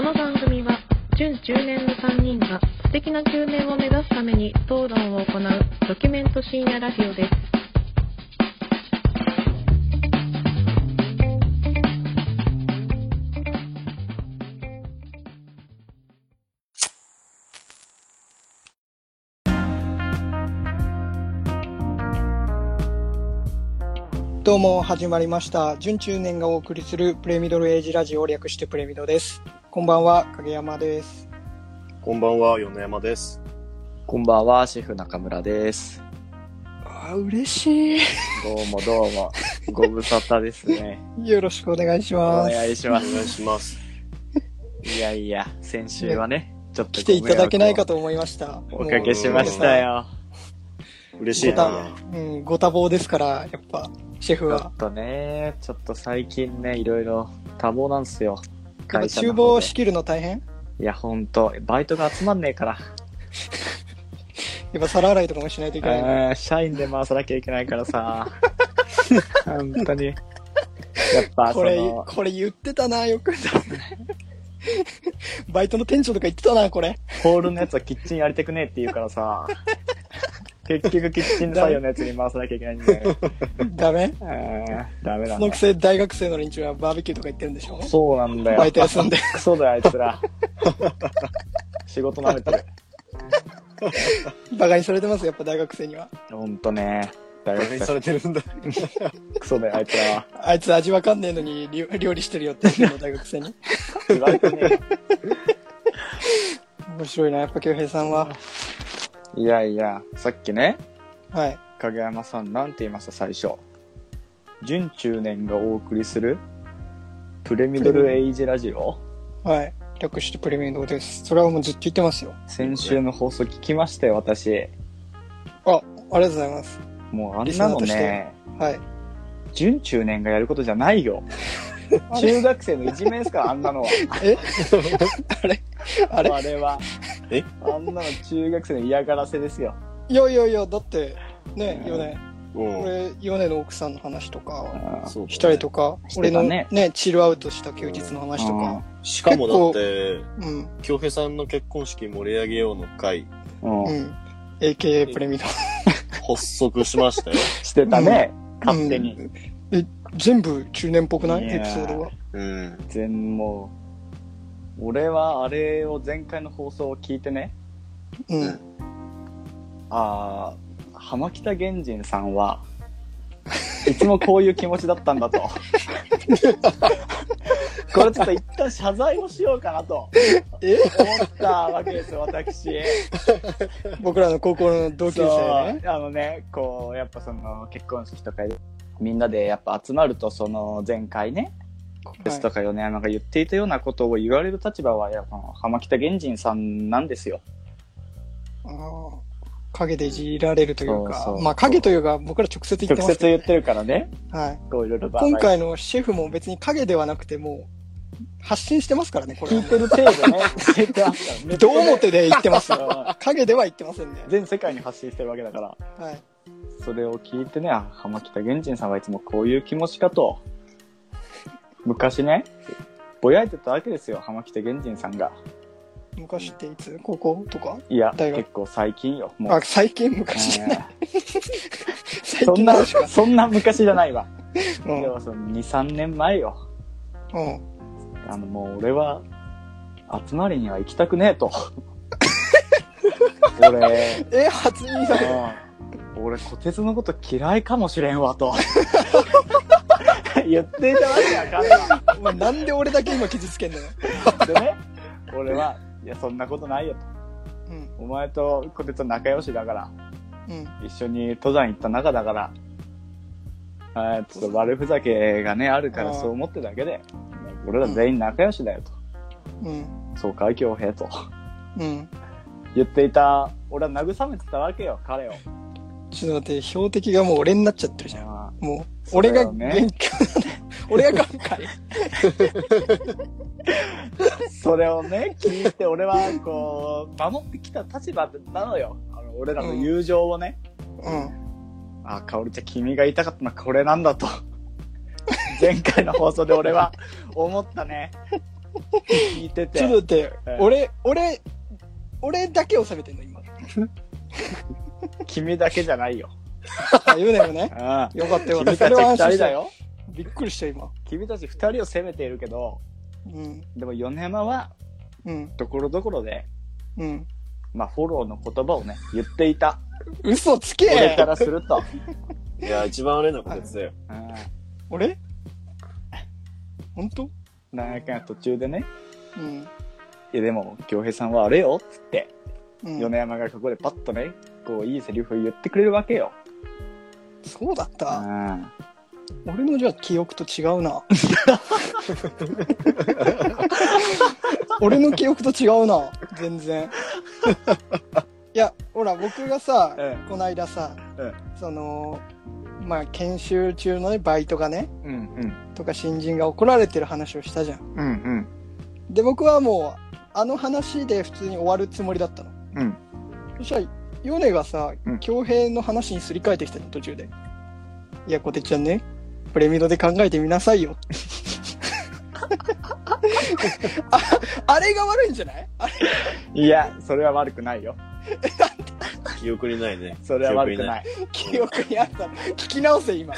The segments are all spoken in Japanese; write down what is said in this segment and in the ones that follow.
この番組は準中年の3人が素敵な中年を目指すために討論を行うドキュメント深夜ラジオです。どうも始まりました準中年がお送りするプレミドルエイジラジオ略してプレミドですこんばんは影山ですこんばんは、米山です。こんばんは、シェフ中村です。あー嬉しいどうもどうも、ご無沙汰ですね。よろしくお願いしおますお願いします。願いします。いやいや、先週はね、ちょっと来ていただけないかとと思いましたおかけしましたよ。嬉しいな。うんご多忙ですからやっぱシェフはちょっとね、ちょっと最近ね、いろいろ多忙なんすよ。会社厨の方で房を仕切るの大変？いや、ほんと、バイトが集まんねえから。やっぱ皿洗いとかもしないといけないのあー社員で回さなきゃいけないからさ。本当に。やっぱ、そこれの、これ言ってたなよくバイトの店長とか言ってたなこれホールのやつはキッチンやりたくねえって言うからさ。結局キッチン採用のやつに回さなきゃいけないんだよ。ダメ？ダメだねそのく。せ大学生の連中はバーベキューとか行ってるんでしょ？そうなんだよ。バイト休んでクソだよ、あいつら。仕事舐めてる。バカにされてます？やっぱ大学生にはほんとね。大バカにされてるんだ。クソだよ、あいつらは。あいつ味わかんねえのに料料理してるよって言って大学生に言われてね面白いなやっぱ京平さんはいやいや、さっきね、はい。影山さん、なんて言いました、最初。準中年がお送りする、プレミドルエイジラジオ？はい。略してプレミアムです。それはもうずっと言ってますよ。先週の放送聞きましたよ、私。あありがとうございます。もうあんなのね、はい。準中年がやることじゃないよ。中学生のいじめですから、あんなのは。え？あれ？あれ？あれは。え？あんなの中学生の嫌がらせですよ。いやいやいやだってねうん。ヨネ。う。ん。俺ヨネの奥さんの話とかあそうしたりとかして俺のたねねチルアウトした休日の話とか。しかもだって、うん。京平さんの結婚式盛り上げようの会、うん。うん。AKA プレミアム。発足しましたよ。してたね、勝手に。うん。え全部中年っぽくない？いやー。エピソードがうん。全もう、俺はあれを前回の放送を聞いてね、うん。うんああ、浜北源人さんは、いつもこういう気持ちだったんだと。これちょっと一旦謝罪をしようかなと。え？思ったわけですよ、私。僕らの高校の同級生ね。あのね、こう、やっぱその結婚式とかで、みんなでやっぱ集まると、その前回ね、ですとか米山が言っていたようなことを言われる立場は、やっぱ浜北源人さんなんですよ。あー影でいじられるというかまあ影というか僕ら直接言って直ますけど接言ってるからね、はい、こういろいろば今回のシェフも別に影ではなくてもう発信してますからねこれは聞いてる程度ね、言ってますから。どう表で言ってますよ。うん。影では言ってませんね。全世界に発信してるわけだから。はい。それを聞いてね、あ浜北源人さんはいつもこういう気持ちかと。昔ね、ぼやいてたわけですよ、浜北源人さんが。昔っていつ？高校とか？いや、大学？結構最近よ。もうあ最近昔じゃない 最そんなそんな昔じゃないわ。うんでもその2、3年前よ。うんあの、もう俺は、集まりには行きたくねえと。俺、え初耳だうん俺、小鉄のこと嫌いかもしれんわと。言っていたわけやから。お前なんで俺だけ今傷つけんのよでね、俺は、いや、そんなことないよと。うんお前と小鉄は仲良しだから、うん一緒に登山行った仲だから、あーちょっと悪ふざけがね、あるからそう思ってるだけで、俺ら全員仲良しだよと。うんそうかい、京平と。うん言っていた、俺は慰めてたわけよ、彼を。ちょっと待って標的がもう俺になっちゃってるじゃんもう俺が元気俺が眼科ーそれをね、聞いて、俺は、こう、守ってきた立場なのよ。あの俺らの友情をね。うんあ、かおりちゃん、君が言いたかったのはこれなんだと。前回の放送で俺は思ったね。聞いてて。ちょっと待ってえ、俺、俺、俺だけを責めてんの、今。君だけじゃないよ。あ、言うなよね。あよかったよかった。君たちそれは安心した二人だ。よ。びっくりした、今。君たち二人を責めているけど、うん。でも米山は、うん。ところどころで、うん。まあ、フォローの言葉をね、言っていた。嘘つけ俺からすると。いや、一番悪いのはこてつだよ。うん俺？本当？なんやかんや途中でね、うん。いやでも、京平さんはあれよっつって、うん、米山がここでパッとね、こう、いいセリフを言ってくれるわけよ。そうだっうた。ん。俺のじゃあ記憶と違うな。俺の記憶と違うな。全然。いや、ほら、僕がさ、えこの間さ、えその、まあ、研修中のね、バイトがね、うんうん。とか新人が怒られてる話をしたじゃん。うんうん。で、僕はもう、あの話で普通に終わるつもりだったの。うん。そしたら、ヨネがさうん、恭平の話にすり替えてきたの、途中で。いや、こてっちゃんね、プレミドで考えてみなさいよ。ああれが悪いんじゃない？いや、それは悪くないよ。記憶にないね。それは悪くない。記憶にあったの。聞き直せ、今。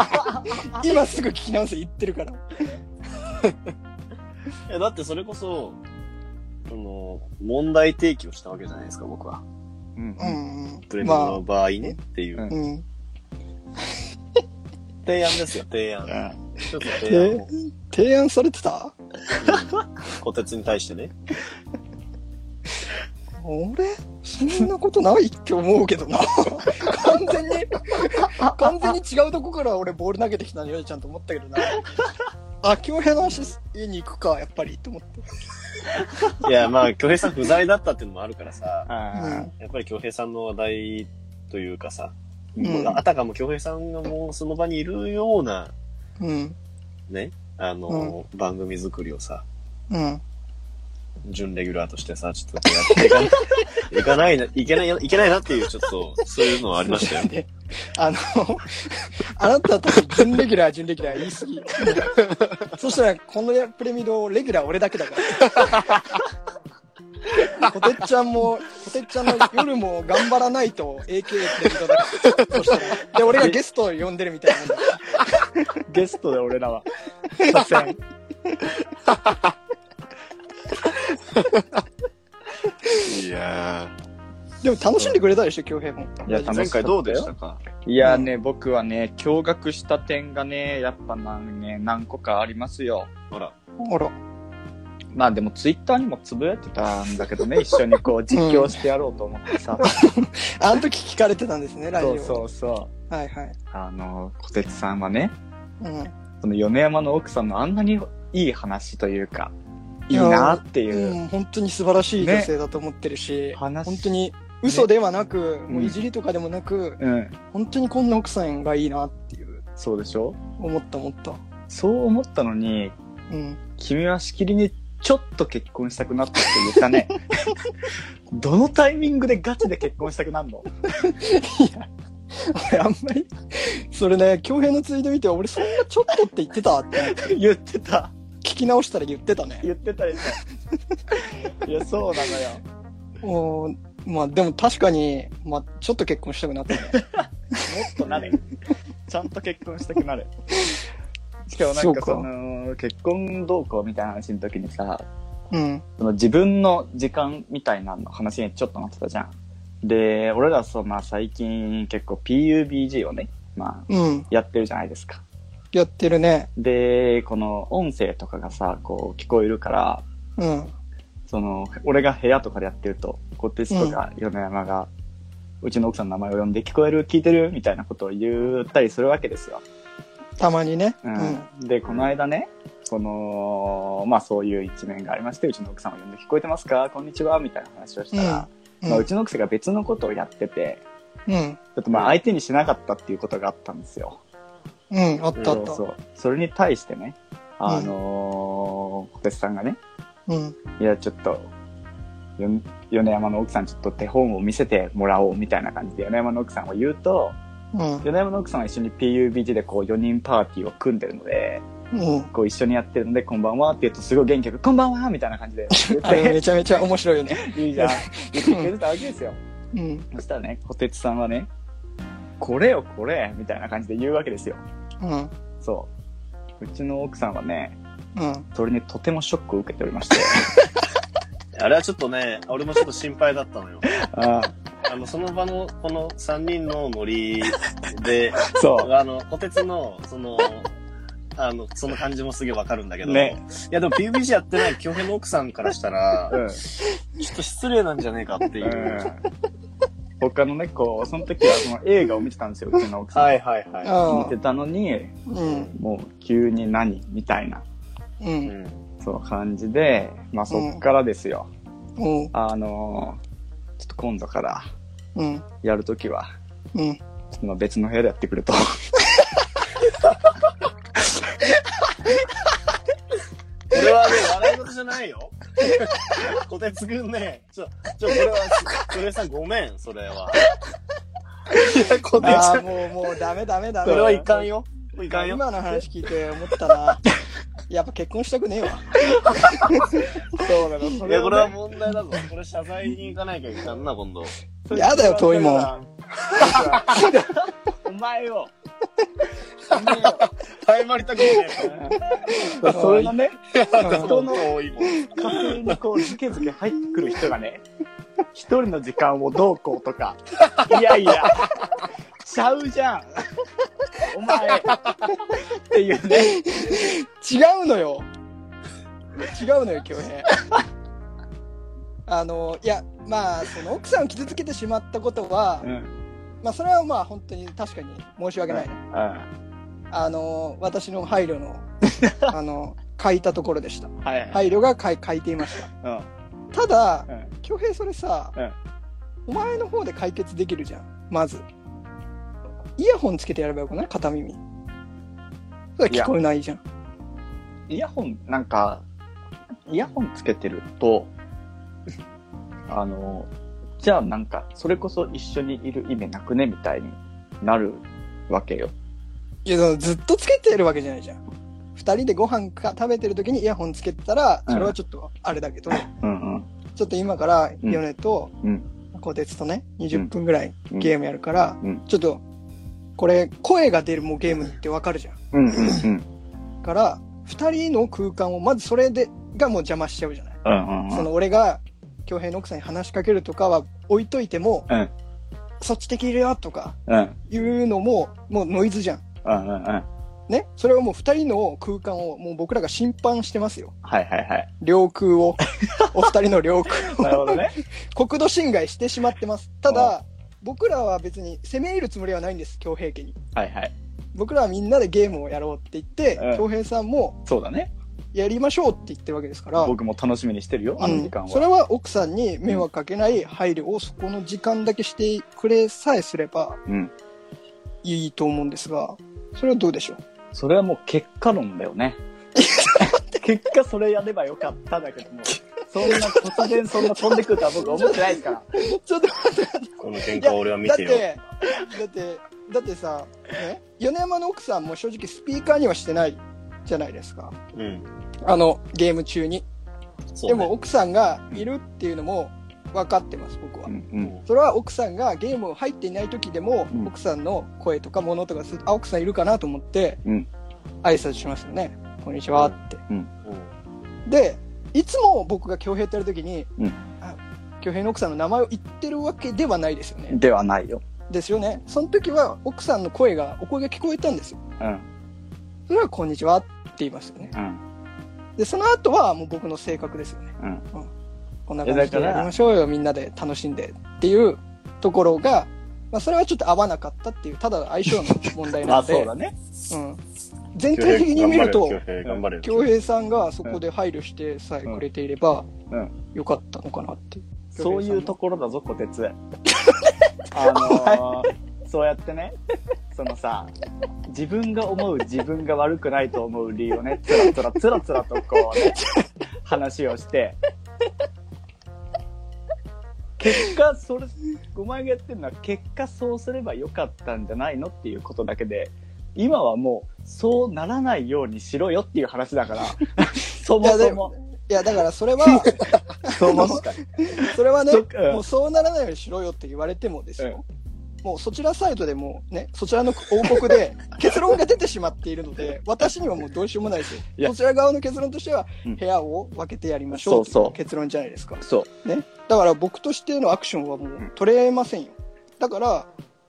今すぐ聞き直せ言ってるから。いや、だってそれこそ、あの、問題提起をしたわけじゃないですか、僕は。うん。プレミアの場合ね、っていう。提案ですよ、提案。うん一つ提案を。提案されてた？こてつに対してね。俺？そんなことないって思うけどな。完全に、完全に違うとこから俺ボール投げてきたのよ、ちゃんと思ったけどな。あ、京平の足家に行くか、やっぱり、と思って。いや、まあ、京平さん不在だったっていうのもあるからさ、あやっぱり京平さんの話題というかさ、うん。あたかも京平さんがもうその場にいるような、うん。ね、あの、番組作りをさ、うん。準レギュラーとしてさ、ちょっとやっていかない いかないな、いけない、いけないなっていう、ちょっと、そういうのはありましたよね。ね。あの、あなたたち準レギュラー、準レギュラー言い過ぎ。そしたら、このプレミド、レギュラー俺だけだから。こてっちゃんも、こてっちゃんの夜も頑張らないと AK プレミドだから。そしたら。で、俺がゲストを呼んでるみたいな。ゲストで俺らは。させん。いやでも楽しんでくれたでしょ、京平も。いや、ー、前回どうでしたか？いやね、僕はね、驚愕した点がね、やっぱなんね、何個かありますよ。ほら、あら。まあでもツイッターにもつぶやいてたんだけどね、一緒にこう実況してやろうと思ってさ。あの時聞かれてたんですね、ラジオ。そうそうそう。はいはい。あの、小鉄さんはね、うん。その米山の奥さんのあんなにいい話というか、いいなっていう。うん、本当に素晴らしい女性だと思ってるし、話本当に嘘ではなく、んもういじりとかでもなく、うん。本当にこんな奥さんがいいなっていう、そうでしょ？思った思った。そう思ったのに、うん。君はしきりにちょっと結婚したくなったって言ったね。どのタイミングでガチで結婚したくなるの？いや、俺あんまり、それね、京平のツイート見て、俺そんなちょっとって言ってたって、言ってた。聞き直したら言ってたね。言ってたでしょ。いや、そうなのよ。もうまあでも確かに、まあちょっと結婚したくなったね。もっとなれ。ちゃんと結婚したくなる。しかもなんかその、結婚動向みたいな話の時にさ、うん。その自分の時間みたいなの話にちょっとなってたじゃん。で、俺らそう、まあ最近結構 PUBG をね、まあうん。やってるじゃないですか。やってるね。で、この音声とかがさ、こう聞こえるから、うん。その、俺が部屋とかでやってると、こうテストが、米山が、うちの奥さんの名前を呼んで聞こえる聞いてるみたいなことを言ったりするわけですよ。たまにね。ううん。ん。で、この間ね、この、まあそういう一面がありまして、うちの奥さんを呼んで聞こえてますか？こんにちはみたいな話をしたら、うん。まあうちの奥さんが別のことをやってて、うん。ちょっとまあ相手にしなかったっていうことがあったんですよ。うん。あったあった。そうそれに対してね、あのー、小鉄さんがね、うん。いや、ちょっと、よ米山の奥さんちょっと手本を見せてもらおうみたいな感じで米山の奥さんを言うと、うん。米山の奥さんは一緒に PUBG でこう4人パーティーを組んでるので、うん。こう一緒にやってるので、こんばんはって言うとすごい元気よく、こんばんはみたいな感じで めて、ちゃめちゃ面白いよね。いいじゃん。言ってくれてたわけですよ。うん。そしたらね、小鉄さんはね、これよこれみたいな感じで言うわけですよ。うん。そう。うちの奥さんはね、うん。それにとてもショックを受けておりまして。あれはちょっとね、俺もちょっと心配だったのよ。ああの、その場の、この3人のノリで、そう。あの、小鉄の、その、あの、その感じもすげえわかるんだけど、ねいやでも PUBG やってない京平の奥さんからしたら、うん。ちょっと失礼なんじゃねえかっていう。他のね、こう、その時はその映画を見てたんですよ、うちの奥さん。はいはいはい。あ見てたのに、うん。もう急に何みたいな、う。うんん。そう感じで、まあそっからですよ。うん。あのーちょっと今度からうん。やるときは、うん。ちょっとまあ別の部屋でやってくれと。これはね、笑い事じゃないよ。小鉄くんね、ちょ、ちょ、これは、小鉄さんごめん、それは。いや、小鉄ああ、さん、もう、もうダメダメダメ。それはいかんよ。いかんよ。今の話聞いて思ったな。やっぱ結婚したくねえわ。そうなの、そいや、これは問題だぞ。これ謝罪に行かなきゃいかんな、今度。やだよ遠いもん。お前よ。謝りたくねそれがね、え。人の。家庭にこう、ズケズケ入ってくる人がね、一人の時間をどうこうとか、いやいや、ちゃうじゃん。お前。っていうね。違うのよ。違うのよ、京平。あの、いや、まあ、その奥さんを傷つけてしまったことは、うん。まあ、それはまあ、本当に確かに申し訳ない。うあの、私の配慮の、あの、書いたところでした。ん。はい。配慮が書い書いていました。うん。ただう、ん。京平それさ、うんお前の方で解決できるじゃん。まず。イヤホンつけてやればよくない？片耳。それ聞こえないじゃん。イヤホン、なんか、イヤホンつけてると、あの、じゃあなんか、それこそ一緒にいる意味なくねみたいになるわけよ。いや、ずっとつけてるわけじゃないじゃん。二人でご飯か食べてる時にイヤホンつけてたら、それはちょっとあれだけど、うんうん。ちょっと今からうんヨネとうん。小鉄とね、20分ぐらいうんゲームやるから、うんちょっと、これ、声が出るもうゲームってわかるじゃん。うんうんうん。から、二人の空間を、まずそれで、がもう邪魔しちゃうじゃない。うんうんその俺が、京平の奥さんに話しかけるとかは置いといても、うんそっち的いるよとかうん。いうのも、もうノイズじゃん。うんうんうん。ね？それをもう二人の空間をもう僕らが審判してますよ。はいはいはい。領空を。お二人の領空なるほどね。国土侵害してしまってます。ただ、僕らは別に攻め入るつもりはないんです、京平家に。はいはい。僕らはみんなでゲームをやろうって言って、うん京平さんもそうだね。やりましょうって言ってるわけですから、僕も楽しみにしてるよ、あの時間うん、それは。は奥さんに迷惑かけない配慮をそこの時間だけしてくれさえすればうん。いいと思うんですが、それはどうでしょう？それはもう結果論だよね。結果それやればよかっただけども、そんな突然そんな飛んでくるとは僕思ってないですから。ちょっと待ってこの喧嘩俺は見てよ。だって、だって、だってさ、ね、米山の奥さんも正直スピーカーにはしてないじゃないですか。うん。あの、ゲーム中に。そう、ね。でも奥さんがいるっていうのも分かってます、僕は。うんうん。それは奥さんがゲーム入っていない時でも、うん奥さんの声とか物とかするあ、奥さんいるかなと思って、うん挨拶しますよね。こんにちはって。うん。で、いつも僕が恭平ってやる時に、うんあ恭平の奥さんの名前を言ってるわけではないですよね。ではないよ。ですよね。その時は奥さんの声が、お声が聞こえたんですよ。うん。それはこんにちはって言いますよね。うん。で、その後はもう僕の性格ですよね。うん。こんな感じでやりましょうよ、みんなで楽しんでっていうところが、まあ、それはちょっと合わなかったっていう、ただ相性の問題 まあなので、そうだね。うん、全体的に見ると、恭平さんがそこで配慮してさえくれていればうん。よかったのかなって。そういうところだぞ、こてつ。あのー、そうやってね、そのさ、自分が思う自分が悪くないと思う理由をね、つらつらつらつらとこうね、話をして、結果、それ、お前がやってるのは、結果そうすればよかったんじゃないのっていうことだけで、今はもう、そうならないようにしろよっていう話だから、そもそも。いや、だからそれは、それはねもうそうならないようにしろよって言われてもですよ。もうそちらサイドでもね、そちらの王国で 結論が出てしまっているので、私にはもうどうしようもないですよそちら側の結論としてはうん、部屋を分けてやりましょうってそう結論じゃないですか。そう。ね。だから僕としてのアクションはもう取れませんよ。だから、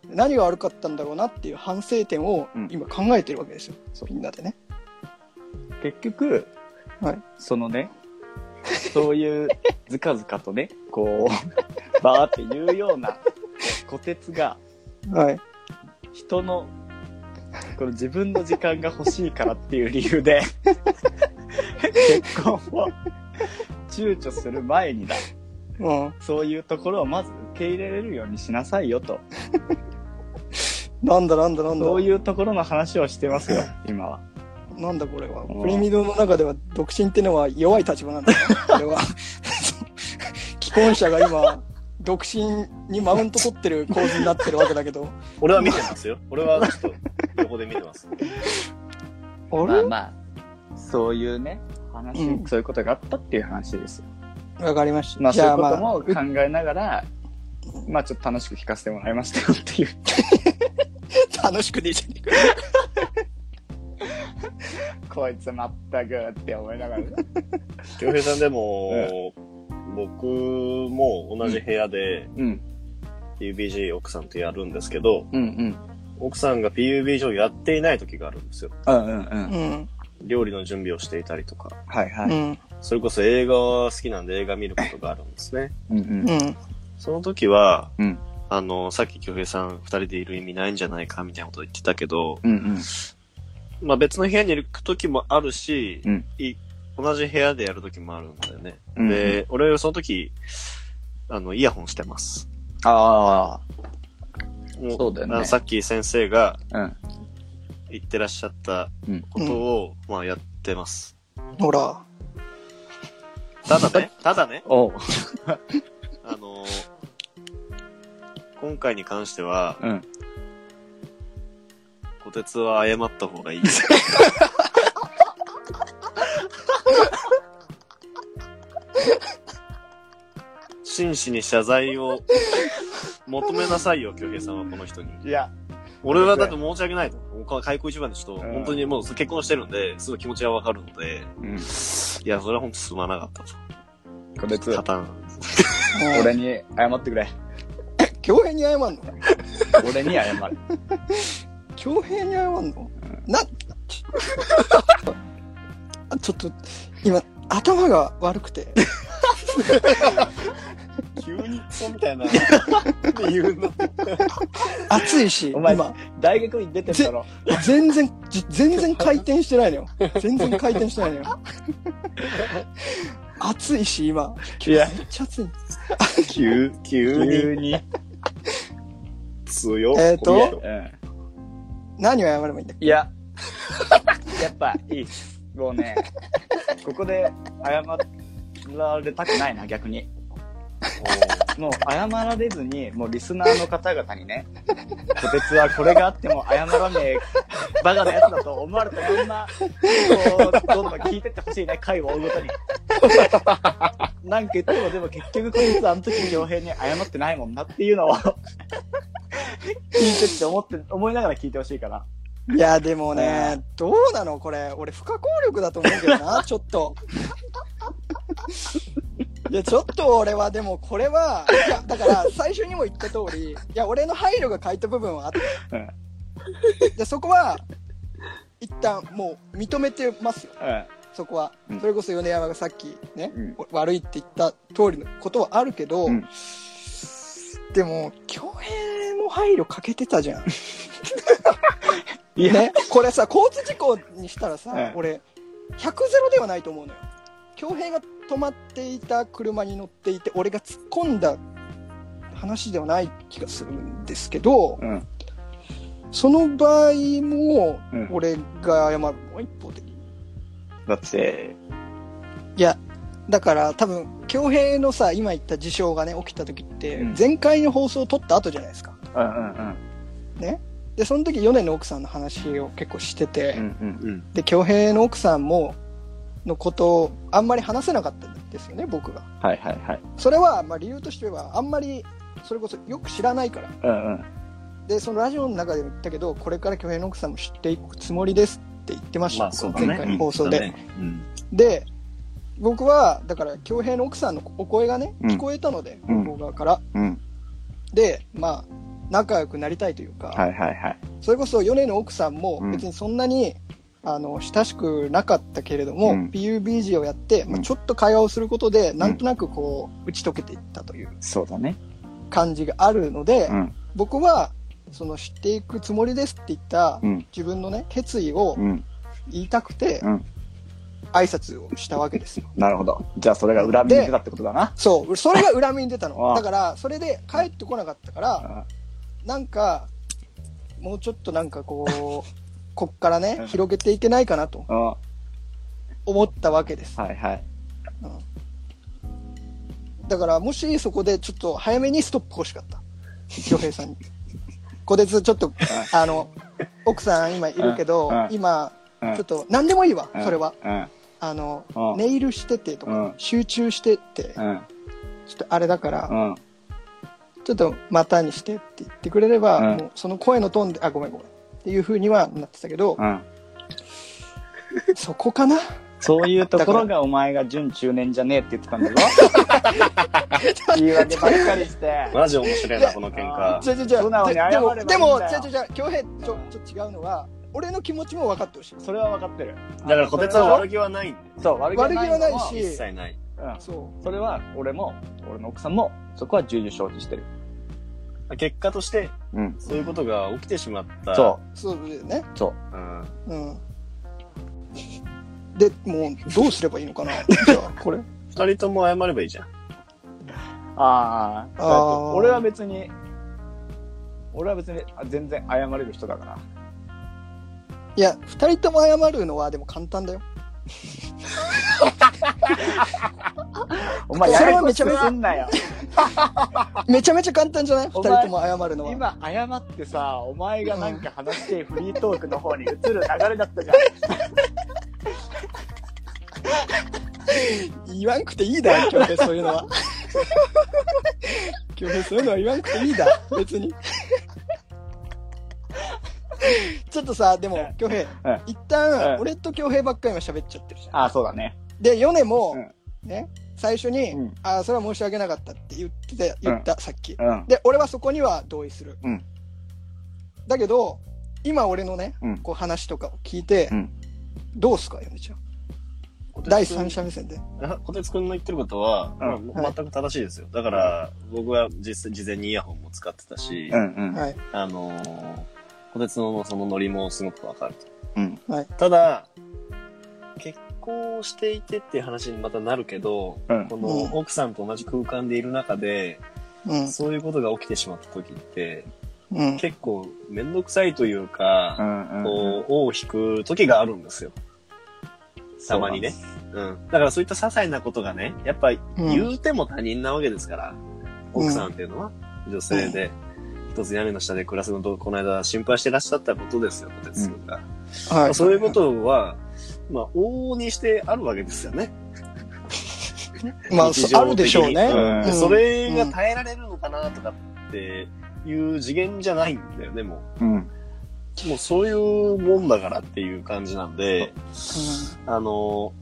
何が悪かったんだろうなっていう反省点をうん今考えてるわけですよ。みんなでね。結局、はいそのね、そういうずかずかとね、こう、バーって言うような虎鉄が、はい。人の、この自分の時間が欲しいからっていう理由で、結婚を躊躇する前にだ、うん。そういうところをまず受け入れれるようにしなさいよと。なんだなんだなんだ。そういうところの話をしてますよ、今は。なんだこれはうん。プリミドの中では独身ってのは弱い立場なんだよ。これは。既婚者が今、独身にマウント取ってる構図になってるわけだけど。俺は見てますよ。俺はちょっと横で見てます。あれ？まあまあ、そういうね、話、うんそういうことがあったっていう話ですよ。わかりました。まあそういうじゃあまあ、ことも考えながら、まあちょっと楽しく聞かせてもらいましたよっていう。楽しくでいいじゃねえか。こいつまったくって思いながらね。京平さんでも、僕も同じ部屋でうん。PUBG 奥さんとやるんですけど、うんうん。奥さんが PUBG をやっていない時があるんですよ。うんうんうん。うん。料理の準備をしていたりとか。はいはい。うん。それこそ映画は好きなんで映画見ることがあるんですね。うんうん。うん。その時は、うんあの、さっき京平さん二人でいる意味ないんじゃないかみたいなこと言ってたけど、うんうん。まあ別の部屋に行く時もあるし、うんい同じ部屋でやる時もあるんだよね。うんで、俺その時、あの、イヤホンしてます。あもそうだよねあのさっき先生があ。うん。言ってらっしゃったうんことを、まあやってます。ほら。ただね、ただね、おう。あの今回に関しては、うん。小鉄は謝った方がいい。真摯に謝罪を求めなさいよ、京平さんはこの人に。いや、俺はだって申し訳ないと。開口一番でちょっと、うん本当にもう結婚してるんで、すごい気持ちがわかるので、うん。いや、それは本当すまなかったと。こてつ、パターン。俺に謝ってくれ。恭平に謝んの？俺に謝る。恭平に謝んの？な、あちょっと、今、頭が悪くて。急にクソみたいな。言うの。暑いし、お前今、大学に出てるだろ。全然、じ全然回転してないのよ。全然回転してないのよ。暑いし、今。いやめっちゃ暑い。急、急に急に。強っ。えーと？うん。何を謝ればいいんだっけ？いや、やっぱいいっす。もうね、ここで謝られたくないな、逆に。もう謝られずに、もうリスナーの方々にね、こてつはこれがあっても謝らねえ、バカなやつだと思われたまんま、こう、どんどん聞いてってほしいね、回を追うごとに。なんか言っても、でも結局こいつあの時に傭兵に謝ってないもんなっていうのを、聞いてって思って、思いながら聞いてほしいから。いや、でもね、どうなのこれ。俺、不可抗力だと思うけどな、ちょっと。いや、ちょっと俺は、でもこれは、いや、だから、最初にも言った通り、いや、俺の配慮が欠いた部分はあって、うん。で、そこは、一旦もう認めてますよ。うん。そこはうん。それこそ米山がさっきね、うん悪いって言った通りのことはあるけど、うんでも、京平も配慮かけてたじゃん。いや、ね、これさ、交通事故にしたらさ、うん俺、100ゼロではないと思うのよ。京平が止まっていた車に乗っていて、俺が突っ込んだ話ではない気がするんですけど、うん。その場合もうん、俺が謝るのは一方的。だって、いや、だから多分、京平のさ、今言った事象がね、起きた時って、うん前回の放送を撮った後じゃないですか。うんうんうん。ね。でその時米の奥さんの話を結構してて、うんうんうん。で恭平の奥さんものことをあんまり話せなかったんですよね僕がはいはいはい。それはまあ理由としてはあんまりそれこそよく知らないからうんうん。でそのラジオの中でも言ったけどこれから恭平の奥さんも知っていくつもりですって言ってました、まあそうだね。前回の放送で、うん。で僕はだから恭平の奥さんのお声がねうん聞こえたので、うん向こう側からうん。でまあ仲良くなりたいというか、はいはいはい。それこそ米の奥さんもうん別にそんなに、あの親しくなかったけれども、うん PUBG をやって、まあ、うんちょっと会話をすることで、なんとなくこう打ち解けていったというそうだね。感じがあるので、うん。僕はその知っていくつもりですって言ったうん。自分のね決意をうん。言いたくて、うん挨拶をしたわけですよなるほど。じゃあそれが恨みに出たってことだな。そうそれが恨みに出たあのあだからそれで帰ってこなかったからあなんかもうちょっとなんかこう こっからねうん。広げていけないかなと思ったわけです。いはい。だからもしそこでちょっと早めにストップ欲しかった。恭平さんに。こてつちょっとあの奥さん今いるけどうん。今うん。ちょっと何でもいいわうん。それは。うん。あのうん。ネイルしててとかうん。集中してってうん。ちょっとあれだからうん。ちょっとまたにしてって言ってくれればうんもうその声のトーンであごめんごめんっていう風にはなってたけどうん。そこかな？そういうところがお前が準中年じゃねえって言ってたんだぞ。言い訳ばっかりして。マジ面白いな、この喧あ嘩。じゃじゃじゃ素直に謝ればいいんだよでもでもじゃじゃじゃ恭平ちょちょっと違うのは俺の気持ちも分かってほしいそれは分かってる。だから、小鉄は悪気はないんだよ。そう、悪気はないし一切ない。うん。そそれは俺も、俺の奥さんも、そこは重々承知してる。結果として、うん。そういうことが起きてしまった。そうそうだよねう。そう。うん。うんでもうどうすればいいのかな？じゃあ これ？二人とも謝ればいいじゃん。ああ、あー俺は別に、俺は別にあ全然謝れる人だから。いや二人とも謝るのはでも簡単だよ お前、それはやめちゃめちゃめちゃすんなよ。めちゃめちゃ簡単じゃない？二お前人とも謝るのは今、謝ってさ、お前がなんか話してフリートークの方に移る流れだったじゃん。言わんくていいだ恭平そういうのは恭平そういうのは言わんくていいだ別に ちょっとさでも恭平うん一うん旦俺と恭平ばっかり今喋っちゃってるじゃん。ああ、そうだね。で米もうん。ね最初にうん「ああそれは申し訳なかった」って言ってた言ったさっき。うん。で俺はそこには同意する。うん。だけど今俺のねうん。こう話とかを聞いてうん。どうすか米ちゃん？第三者目線で。あ小鉄くんの言ってることは、うん。まあ全く正しいですよ。だから、僕は実際事前にイヤホンも使ってたし、うんうん。はい。あのー、小鉄のそのノリもすごくわかると。うん。ただ、結婚していてっていう話にまたなるけど、うんこの奥さんと同じ空間でいる中で、うんそういうことが起きてしまった時って、うん結構めんどくさいというか、うんうん。こう、尾を引く時があるんですよ。たまにね。うん。だからそういった些細なことがね、やっぱうん言うても他人なわけですから、奥さんっていうのは女性で、一つ屋根の下で暮らすのと、この間心配してらっしゃったことですよ、小鉄君が。はいそういうことは、まあ、往々にしてあるわけですよね。まああるでしょうねうんうんでそれが耐えられるのかなとかっていう次元じゃないんだよね、もうん。う。もうそういうもんだからっていう感じなんで、あの、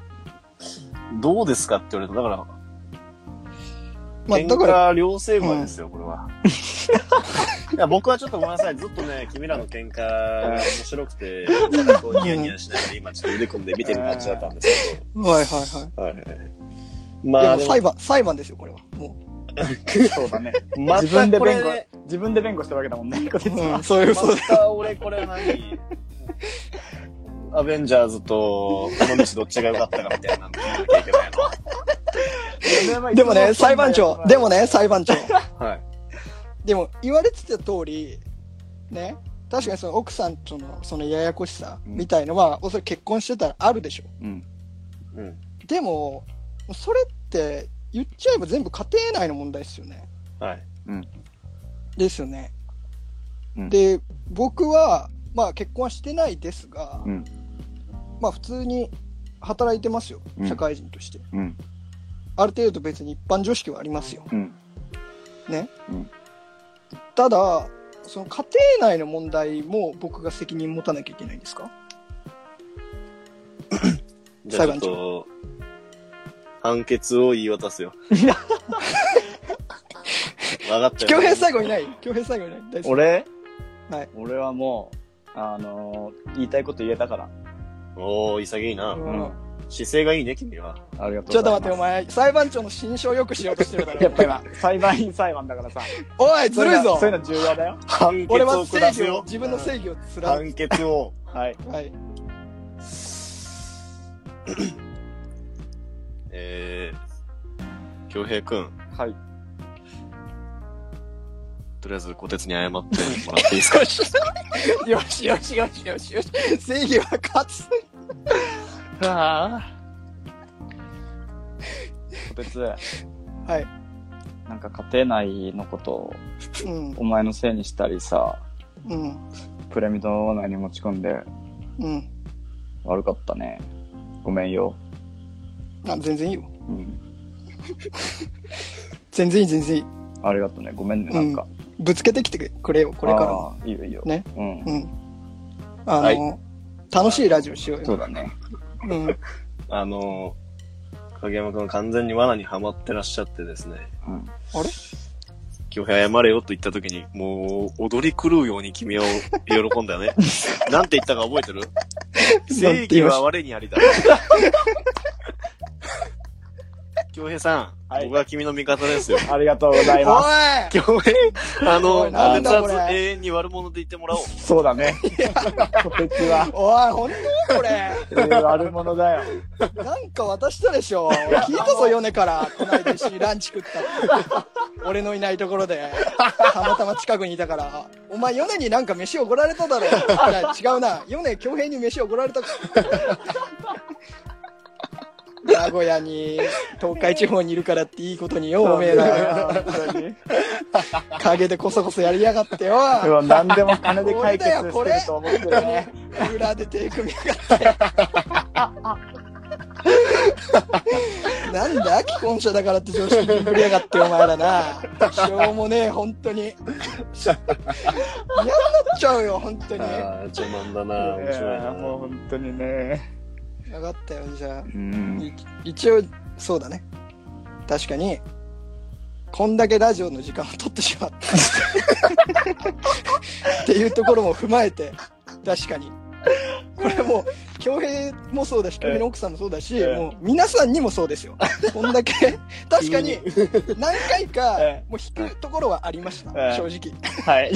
どうですかって言われると、だから、喧まあだから嘩両成敗ですよ、これは。いや僕はちょっとごめんなさい、ずっとね、君らの喧嘩が面白くて、こうニヤニヤしながら今ちょっと腕組んで見てる感じだったんですけはいはいはいど。はいはい。いまあ、裁判裁判ですよこれはも そうだね。ま自分で弁護、自分で弁護してるわけだもんね、う、ん、。そういうそうまた俺これ何？アベンジャーズとこの道どっちが良かったかみたいなの。でもね裁判長でもね裁判長はい。でも言われてた通りね確かにその奥さんとのそのややこしさみたいのは、おそらく結婚してたらあるでしょうん。うん。でもそれって言っちゃえば全部家庭内の問題ですよねはい。ですよねうんで、僕は、まあ結婚はしてないですが、うんまあ普通に働いてますよう。ん社会人として。うん。ある程度別に一般常識はありますよ。うん。ね。うんただ、その家庭内の問題も僕が責任持たなきゃいけないんですか？じゃあちょっと、判決を言い渡すよ。わかったよ。京平最後いない？京平最後いない？大丈夫俺？はい。俺はもう、あのー言いたいこと言えたから。おー、潔いな。うん姿勢がいいね、君は。ありがとちょっと待って。お前、裁判長の心証よくしようとしてるだろ。やっぱ今、裁判員裁判だからさ。おい、ずるいぞそういうの重要だよ。判決俺はを正義を下すよ、。自分の正義を貫判決を。はい。く。はい。えー、京平くん、はい。とりあえず、小鉄に謝ってもらっていいですか？よし、よし、よし、よし、よし、よし。正義は勝つ。ああ。こてつ、はい。なんか家庭内のことをうん、お前のせいにしたりさ、うん、プレミド内に持ち込んでうん。悪かったね。ごめんよ。あ、全然いいよ。うん。全然いい、全然いい。ありがとうね。ごめんね、なんか。ぶつけてきてくれよ、これからも。あーいいよいいよ。ね。うん。うん。あの、はい楽しいラジオしようよ。そうだね。うん。あのー、影山くん完全に罠にはまってらっしゃってですね。うん。あれ？京平謝れよと言った時に、もう、踊り狂うように君を喜んだよね。なんて言ったか覚えてる？正義は我にありだ。京平さん、はい僕は君の味方ですよ。ありがとうございま京 平、あおの、いなん熱だこれ々永遠に悪者で言ってもらおう。す。そうだね。こてつは、おい、ほんとこれ。えー悪者だよ。なんか渡したでしょ。俺聞いたぞ、米から。こないだ一緒にランチ食ったって。俺のいないところで。たまたま近くにいたから。お前、米になんか飯おごられただろ。いや、違うな。米、京平に飯おごられたか。名古屋に、東海地方にいるからっていいことによ、おめえら。陰でこそこそやりやがってよ。何でも金で解決してると思ってるね。裏で手組みやがって。なんだ既婚者だからって常識に振りやがってお前らな。しょうもねえ、本当に。嫌になっちゃうよ、本当に。ああ、ちょ、なんだな、面白いな。もう本当にね。分かったよ、じゃあ。うん。い一応、そうだね。確かに、こんだけラジオの時間を取ってしまった。っていうところも踏まえて、確かに。これもう、恭平もそうだし、恭平の奥さんもそうだし、ええもう皆さんにもそうですよ。こんだけ、確かに何回かえ、もう引くところはありました、ええ正直。はい。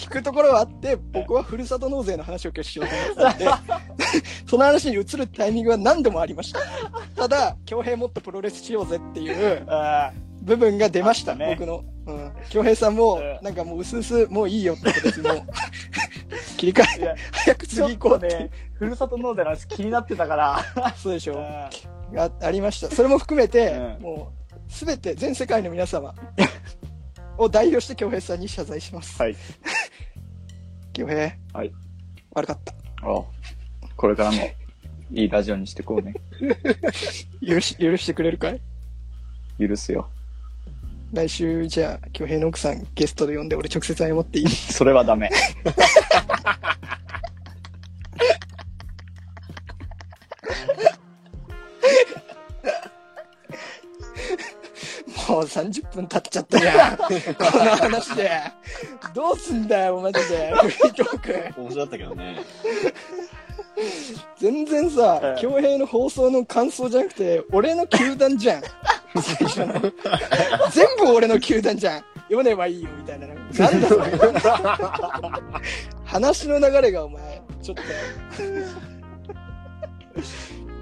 引くところはあって、僕はふるさと納税の話を今日しようと思ってたんで、その話に移るタイミングは何度もありました。ただ、恭平もっとプロレスしようぜっていうあ部分が出ました、ね僕の。うん。恭平さんもえ、えなんかもう薄々、もういいよってことです、もう。切り替え、早く次行ことう。ね、ふるさと納税の話気になってたから。そうでしょあがありました。それも含めて、うんもう、すべて全世界の皆様を代表して恭平さんに謝罪します。はい。恭平。はい。悪かった。おこれからもいいラジオにしてこうね。許し、許してくれるかい？許すよ。来週、じゃあ、恭平の奥さんゲストで呼んで、俺直接謝っていい？それはダメ。もう30分経っちゃったじゃん。この話で。どうすんだよ、マジで。フリートーク。面白かったけどね。全然さえ、え恭平の放送の感想じゃなくて、俺の球団じゃん。最初の全部俺の球団じゃん。読めばいいよ、みたいな。なんだそれ。話の流れがお前、ちょっと。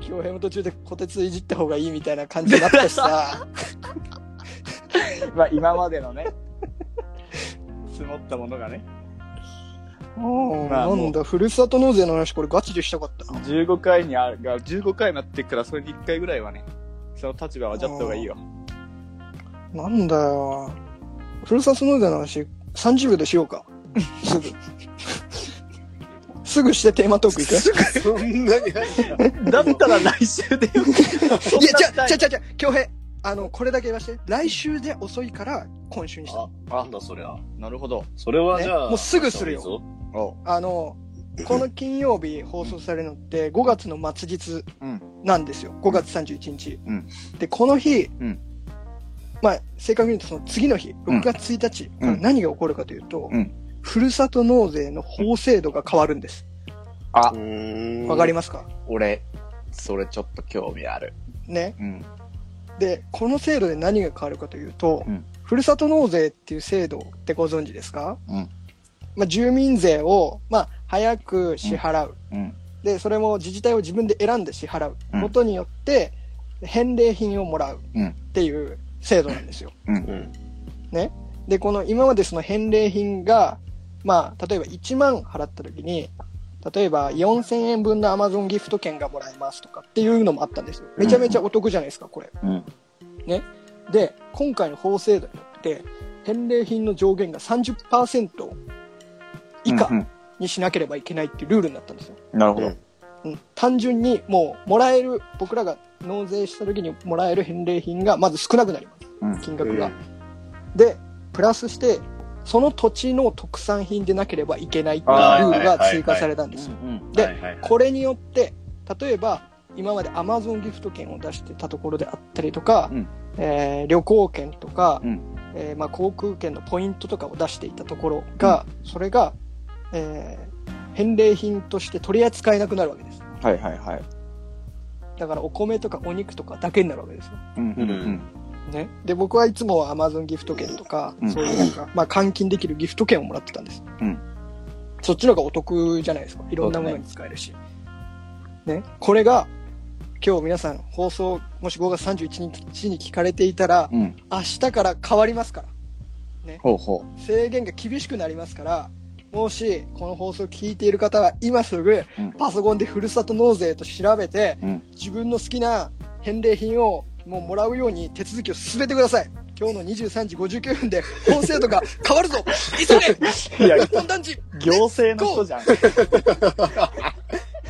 恭平も途中で小鉄いじった方がいいみたいな感じになったしさ。まあ今までのね、積もったものがね、まあもうなんだ、ふるさと納税の話、これガチでしたかったな。15回にあるが、15回になってっから、それに1回ぐらいはね、その立場はじゃった方がいいよ。なんだよ。ふるさと納税の話、30秒でしようか。すぐ。すぐしてテーマトーク行く？そんなに入んだだったら来週でよ。いや、じゃあ、じゃあ、じゃあ、じゃあ、京平、あの、これだけ言わして。来週で遅いから、今週にした。あ、なんだそりゃ。なるほど。それはじゃあ、ねもうすぐするよあの、この金曜日放送されるのって5月の末日うん。なんですよ。5月31日。うんで、この日、うんまあ、正確に言うとその次の日、うん6月1日、うん何が起こるかというと、うんふるさと納税の法制度が変わるんです。あ。わかりますか？俺、それちょっと興味ある。ね。うん。で、この制度で何が変わるかというと、うんふるさと納税っていう制度ってご存知ですか？うん。まあ、住民税を、まあ、早く支払う。うん。で、それも自治体を自分で選んで支払ううんことによって、返礼品をもらううんっていう制度なんですよ。うん。ね。で、この今までその返礼品が、まあ、例えば1万払った時に、例えば4000円分の Amazon ギフト券がもらえますとかっていうのもあったんですよ。めちゃめちゃお得じゃないですか、これ。うん。で、今回の法制度によって、返礼品の上限が30%以下うんにしなければいけないっていうルールになったんですよ。なるほど。うん、単純にもうもらえる僕らが納税した時にもらえる返礼品がまず少なくなりますうん。金額が、うんでプラスしてその土地の特産品でなければいけないっていうルあーールが追加されたんですようん。でこれによって例えば今まで Amazon ギフト券を出してたところであったりとか、うんえー旅行券とか、うんえーまあ、航空券のポイントとかを出していたところが、それが、えー返礼品として取り扱えなくなるわけですはいはいはい。だからお米とかお肉とかだけになるわけですよ。うん。うん。ね。で、僕はいつも Amazon ギフト券とか、うんそういうなんか、まあ換金できるギフト券をもらってたんです。うんそっちの方がお得じゃないですか。いろんなものに使えるし。ねこれが、今日皆さん放送、もし5月31日に聞かれていたら、うん。明日から変わりますから。ほうほ制限が厳しくなりますから、もし、この放送を聞いている方は、今すぐうん、パソコンでふるさと納税と調べて、うん自分の好きな返礼品をもうもらうように手続きを進めてください。今日の23時59分で法制度が変わるぞ急げいや日本団地う。行政の人じゃん。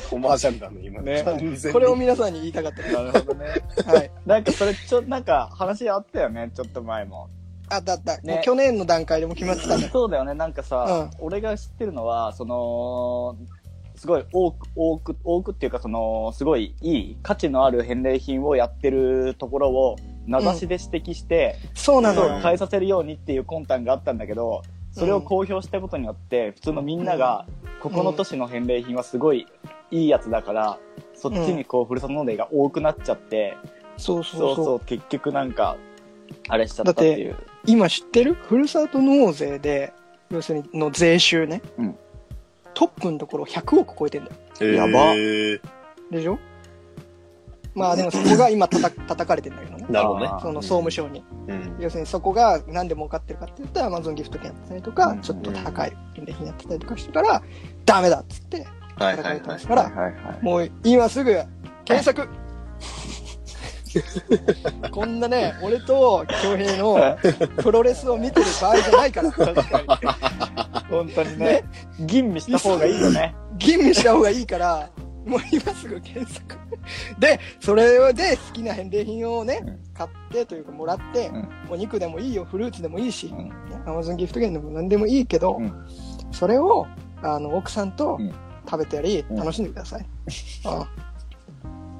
コマーシャルだね、今ねこれを皆さんに言いたかったです。なるほどね。はい。なんかそれ、ちょ、なんか話あったよね、ちょっと前も。あったあった。ねもう去年の段階でも決まってたんだ。そうだよね、なんかさ、俺が知ってるのは、その、すごい多く、多く、多くっていうか、その、すごいいい、価値のある返礼品をやってるところを、名指しで指摘して、そうなの変えさせるようにっていう魂胆があったんだけど、それを公表したことによって、普通のみんなが、ここの都市の返礼品はすごいいいやつだから、そっちにこう、ふるさと納税が多くなっちゃって、そうそうそう。そうそう、結局なんか、あれしちゃったっていう。今知ってる？ふるさと納税で、要するにの税収ね。うんトップのところ100億超えてんだよ。えーやばでしょ？まあでもそこが今たた 叩かれてんだけどね。なるほどね。その総務省に。うん。要するにそこが何で儲かってるかって言ったら Amazon ギフト券やってたりとか、うんちょっと高い返礼品やってたりとかしてから、ダメだっつってはい叩かはいはいれてます。かはいら、はいはい。もう今すぐ検索 こんなね、俺と京平のプロレスを見てる場合じゃないから。確かに。本当にね、吟味した方がいいよね。吟味した方がいいから、もう今すぐ検索。で、それで好きな返礼品をね、うん買ってというかもらって、うんお肉でもいいよ、フルーツでもいいし、うんね、Amazon ギフト券でも何でもいいけど、うんそれを、あの、奥さんとうん食べたり、うん楽しんでください。あ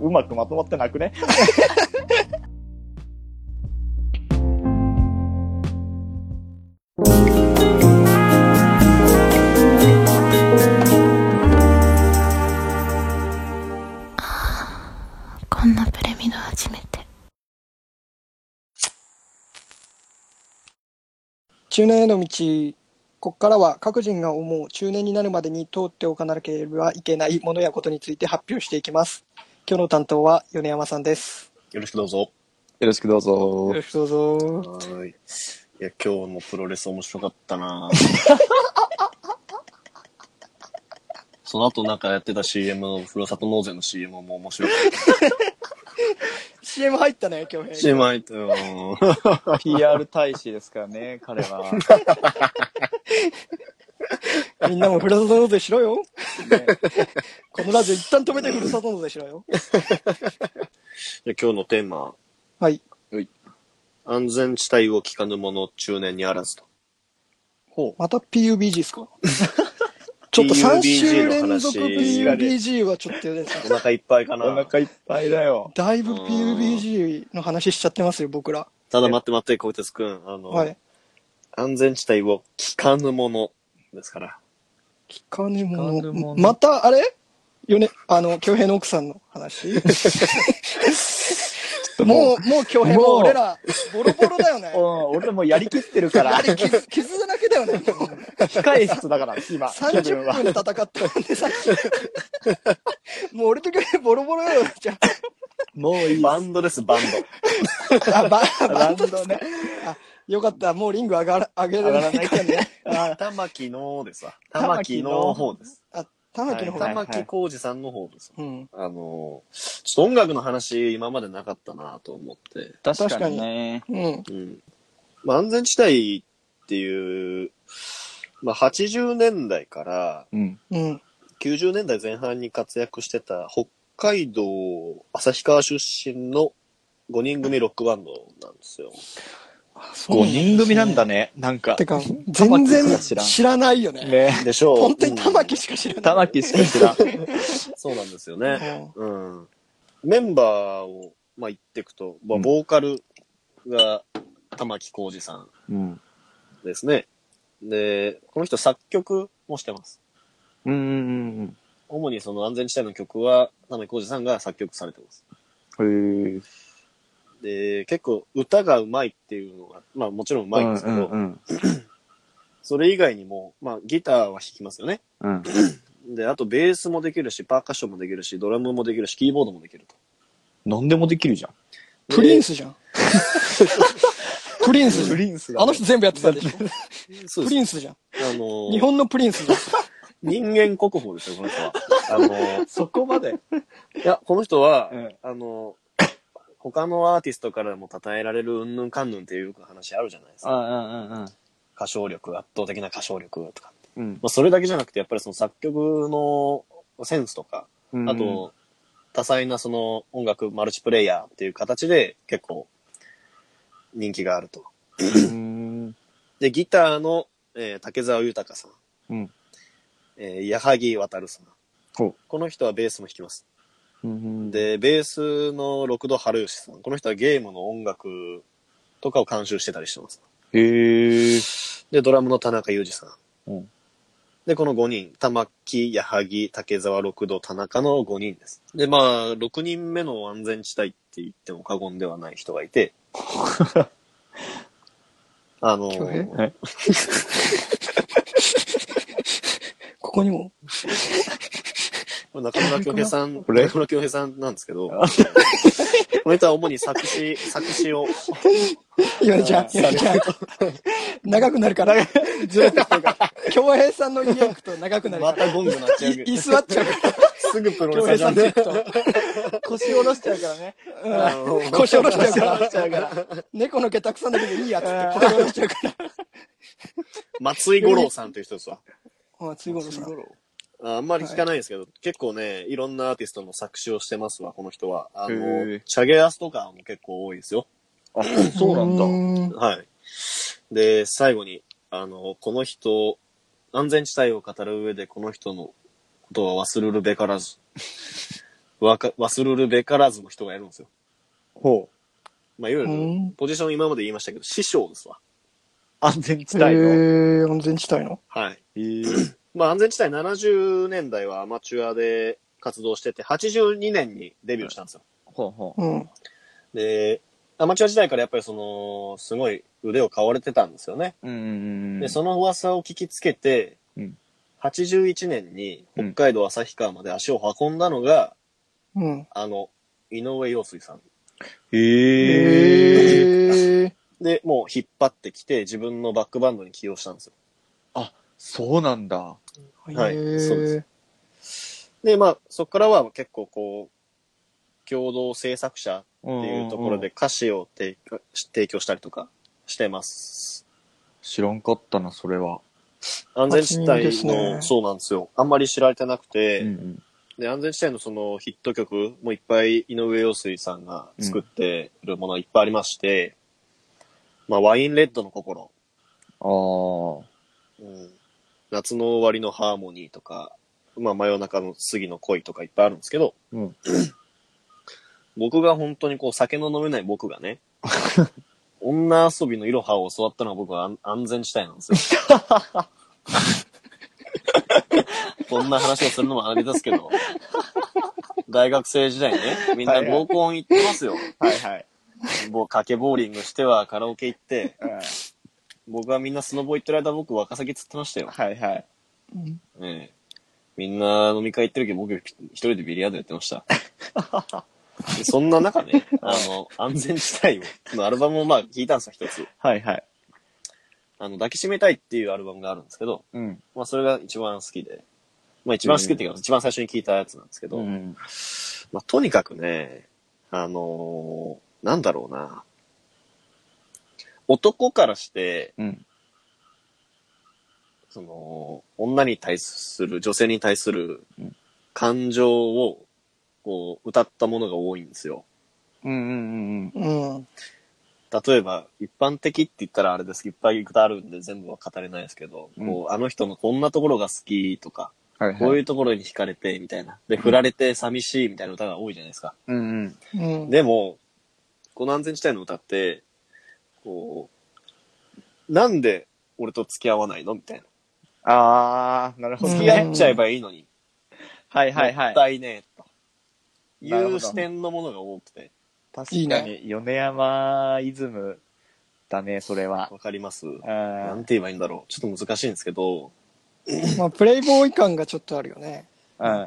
うまくまとまってなくね？こんなプレミド初めて。中年への道、ここからは各人が思う中年になるまでに通っておかなければいけないものやことについて発表していきます。今日の担当は米山さんです。よろしくどうぞ。よろしくどうよぞろ。しくどうぞ。はい。いや、今日のプロレス面白かったな その後なんかやってた CM の、ふるさと納税の CM も面白かっ CM 入ったね、今日た。CM 入ったよ。PR 大使ですからね、彼は。みんなもふるさと納税しろよ。このラジオ一旦止めてふるさと納税しろよ。で今日のテーマ、は？い。安全地帯を聞かぬ者中年にあらずと。ほまた PUBG ですか？ちょっと3 PUBG 週連続 PUBG はちょっと嫌ですね。お腹いっぱいかう。な。お腹いっぱいだよ。だいぶ PUBG の話しちゃってますよ、僕ら。ただ待って待って、小鉄くん。あの、はい。安全地帯を聞かぬ者ですから。聞かぬもの。また、あれ？よね、あの、京平の奥さんの話？もう、もう京平もうもう俺ら、ボロボロだよね うん。、俺もうやりきってるからあ、れ傷、傷だけだよね。控え室だから、今、気分30は。分で戦ったんでさもう俺と京平ボロボロよ。じゃもういい。バンドです、バンあ、あバババンドね。あ、よかった。もうリング上がら、上げられないからね。ド。玉木のですわ。玉木の方です。あ、玉木の方はい玉木浩二さんの方です。うん。あの、ちょっと音楽の話、今までなかったなと思って。確かにね。うん。うん。まあ、安全地帯っていう、まあ、80年代からうん。うん。90年代前半に活躍してた北海道旭川出身の5人組ロックバンドなんですよ。5人組なんだね。なんかて。か、全然知らないよね。ね。でしょう。本当に玉うん木しか知らない。玉木しか知らん。そうなんですよね。うん。メンバーを、まあ、言っていくと、まあ、うんボーカルが玉木浩二さんうん。ですね。で、この人作曲もしてます。うんうん主にその安全地帯の曲は、玉木浩二さんが作曲されてます。うん。へえ。で、結構歌が上手いっていうのが、まあもちろん上手いんですけど、うん それ以外にも、まあギターは弾きますよね。うん。で、あとベースもできるし、パーカッションもできるし、ドラムもできるし、キーボードもできると。何でもできるじゃん。プリンスじゃん。プリンスじゃん。リンスあの人全部やってたでしょ。プリンスじゃん。あの、日本のプリンスじゃん。人間国宝ですよ、この人は。あの、そこまで。いや、この人は、うんあの、他のアーティストからも称えられるうんぬんかんぬんっていう話あるじゃないですか。あうんうん歌唱力、圧倒的な歌唱力とか。うん。まあ、それだけじゃなくて、やっぱりその作曲のセンスとか、うん。あと、多彩なその音楽マルチプレイヤーっていう形で結構人気があると。うん。で、ギターの、えー竹澤豊さん。うんえー矢作渉さん。ほうこの人はベースも弾きます。うん。で、ベースの六度春吉さん。この人はゲームの音楽とかを監修してたりしてます。へえ。で、ドラムの田中裕二さん。うんで、この5人。玉木、矢作、竹澤六度、田中の5人です。で、まあ、6人目の安全地帯って言っても過言ではない人がいて、あの恭平？え ここにも。中村京平さん、中村京平さんなんですけど、この人は主に作詞、作詞を、いや、じゃあ、じゃあ長くなるから。ずれてきてるから。京平さんの家行くと長くなるから。またゴングなっちゃう居座っちゃう。すぐプロ京レスじゃん腰下ろしちゃうからね。と。腰下ろしちゃうから。猫の毛たくさんだけどいいやつって腰下ろしちゃうから。松井五郎さんという人ですわ。あ、ついごろさん。ああんまり聞かないんですけど、結構ね、いろんなアーティストの作詞をしてますわ、この人は。あへのえ、チャゲアスとかも結構多いですよ。あ、そうなんだ。んはい。で、最後に、あの、この人、安全地帯を語る上でこの人のことは忘るるべからず。わか、忘るるべからずの人がいるんですよ。ほう。まあ、いわゆうんる、ポジション今まで言いましたけど、師匠ですわ。安全地え帯の。ー、安全地帯のはい。へー まあ、安全地帯70年代はアマチュアで活動してて、82年にデビューしたんですよ。ほうほう。うん。で、アマチュア時代からやっぱりその、すごい腕を買われてたんですよね。うんうんうん。で、その噂を聞きつけて、うん81年に北海道旭川まで足を運んだのが、うん。あの、井上陽水さん。へえ。えー。で、もう引っ張ってきて自分のバックバンドに起用したんですよ。そうなんだ。はいえーそうでで、まあ、そこからは結構こう、共同制作者っていうところで歌詞を提供提供したりとかしてます。知らんかったな、それは。安全地帯の、ねそうなんですよ。あんまり知られてなくて、うんで、安全地帯のそのヒット曲もいっぱい井上陽水さんが作ってるものがいっぱいありまして、まあ、ワインレッドの心、ああ。うん、夏の終わりのハーモニーとか、まあ、真夜中の杉の恋とかいっぱいあるんですけど、うん 僕が本当にこう酒の飲めない僕がね、女遊びのいろはを教わったのは僕は安安全地帯なんですよ。こんな話をするのもあれですけど、大学生時代ね、みんな合コン行ってますよ。はいはい。もう賭けボーリングしてはカラオケ行って、うん僕はみんなスノボ行ってる間僕ワカサギ釣ってましたよ。はいはい。ええみんな飲み会行ってるけど僕一人でビリヤードやってました。で そんな中ね、あの、安全地帯のアルバムをまあ聞いたんですよ、一つ。はいはい。あの、抱きしめたいっていうアルバムがあるんですけど、うん。まあそれが一番好きで、まあ一番好きっていうか、一番最初に聞いたやつなんですけど、うん。まあとにかくね、あのーなんだろうな。男からして、うん。その、女に対する、女性に対するうん感情を、こう、歌ったものが多いんですよ。うんうんうんうん。例えば、一般的って言ったらあれですいっぱい歌あるんで全部は語れないですけど、うんこう、あの人のこんなところが好きとか、はいはい。こういうところに惹かれて、みたいな。で、振られて寂しいみたいな歌が多いじゃないですか。うんうん。うん。でも、この安全地帯の歌って、こう、なんで俺と付き合わないの？みたいな。あー、なるほど付ね。き合っちゃえばいいのに。はいはいはい。もったいねえ、と。なるほどいう視点のものが多くて。確いいかに、米山イズムだね、それは。わかりますうなんん。て言えばいいんだろう。ちょっと難しいんですけど、まあ、プレイボーイ感がちょっとあるよね。うん。ま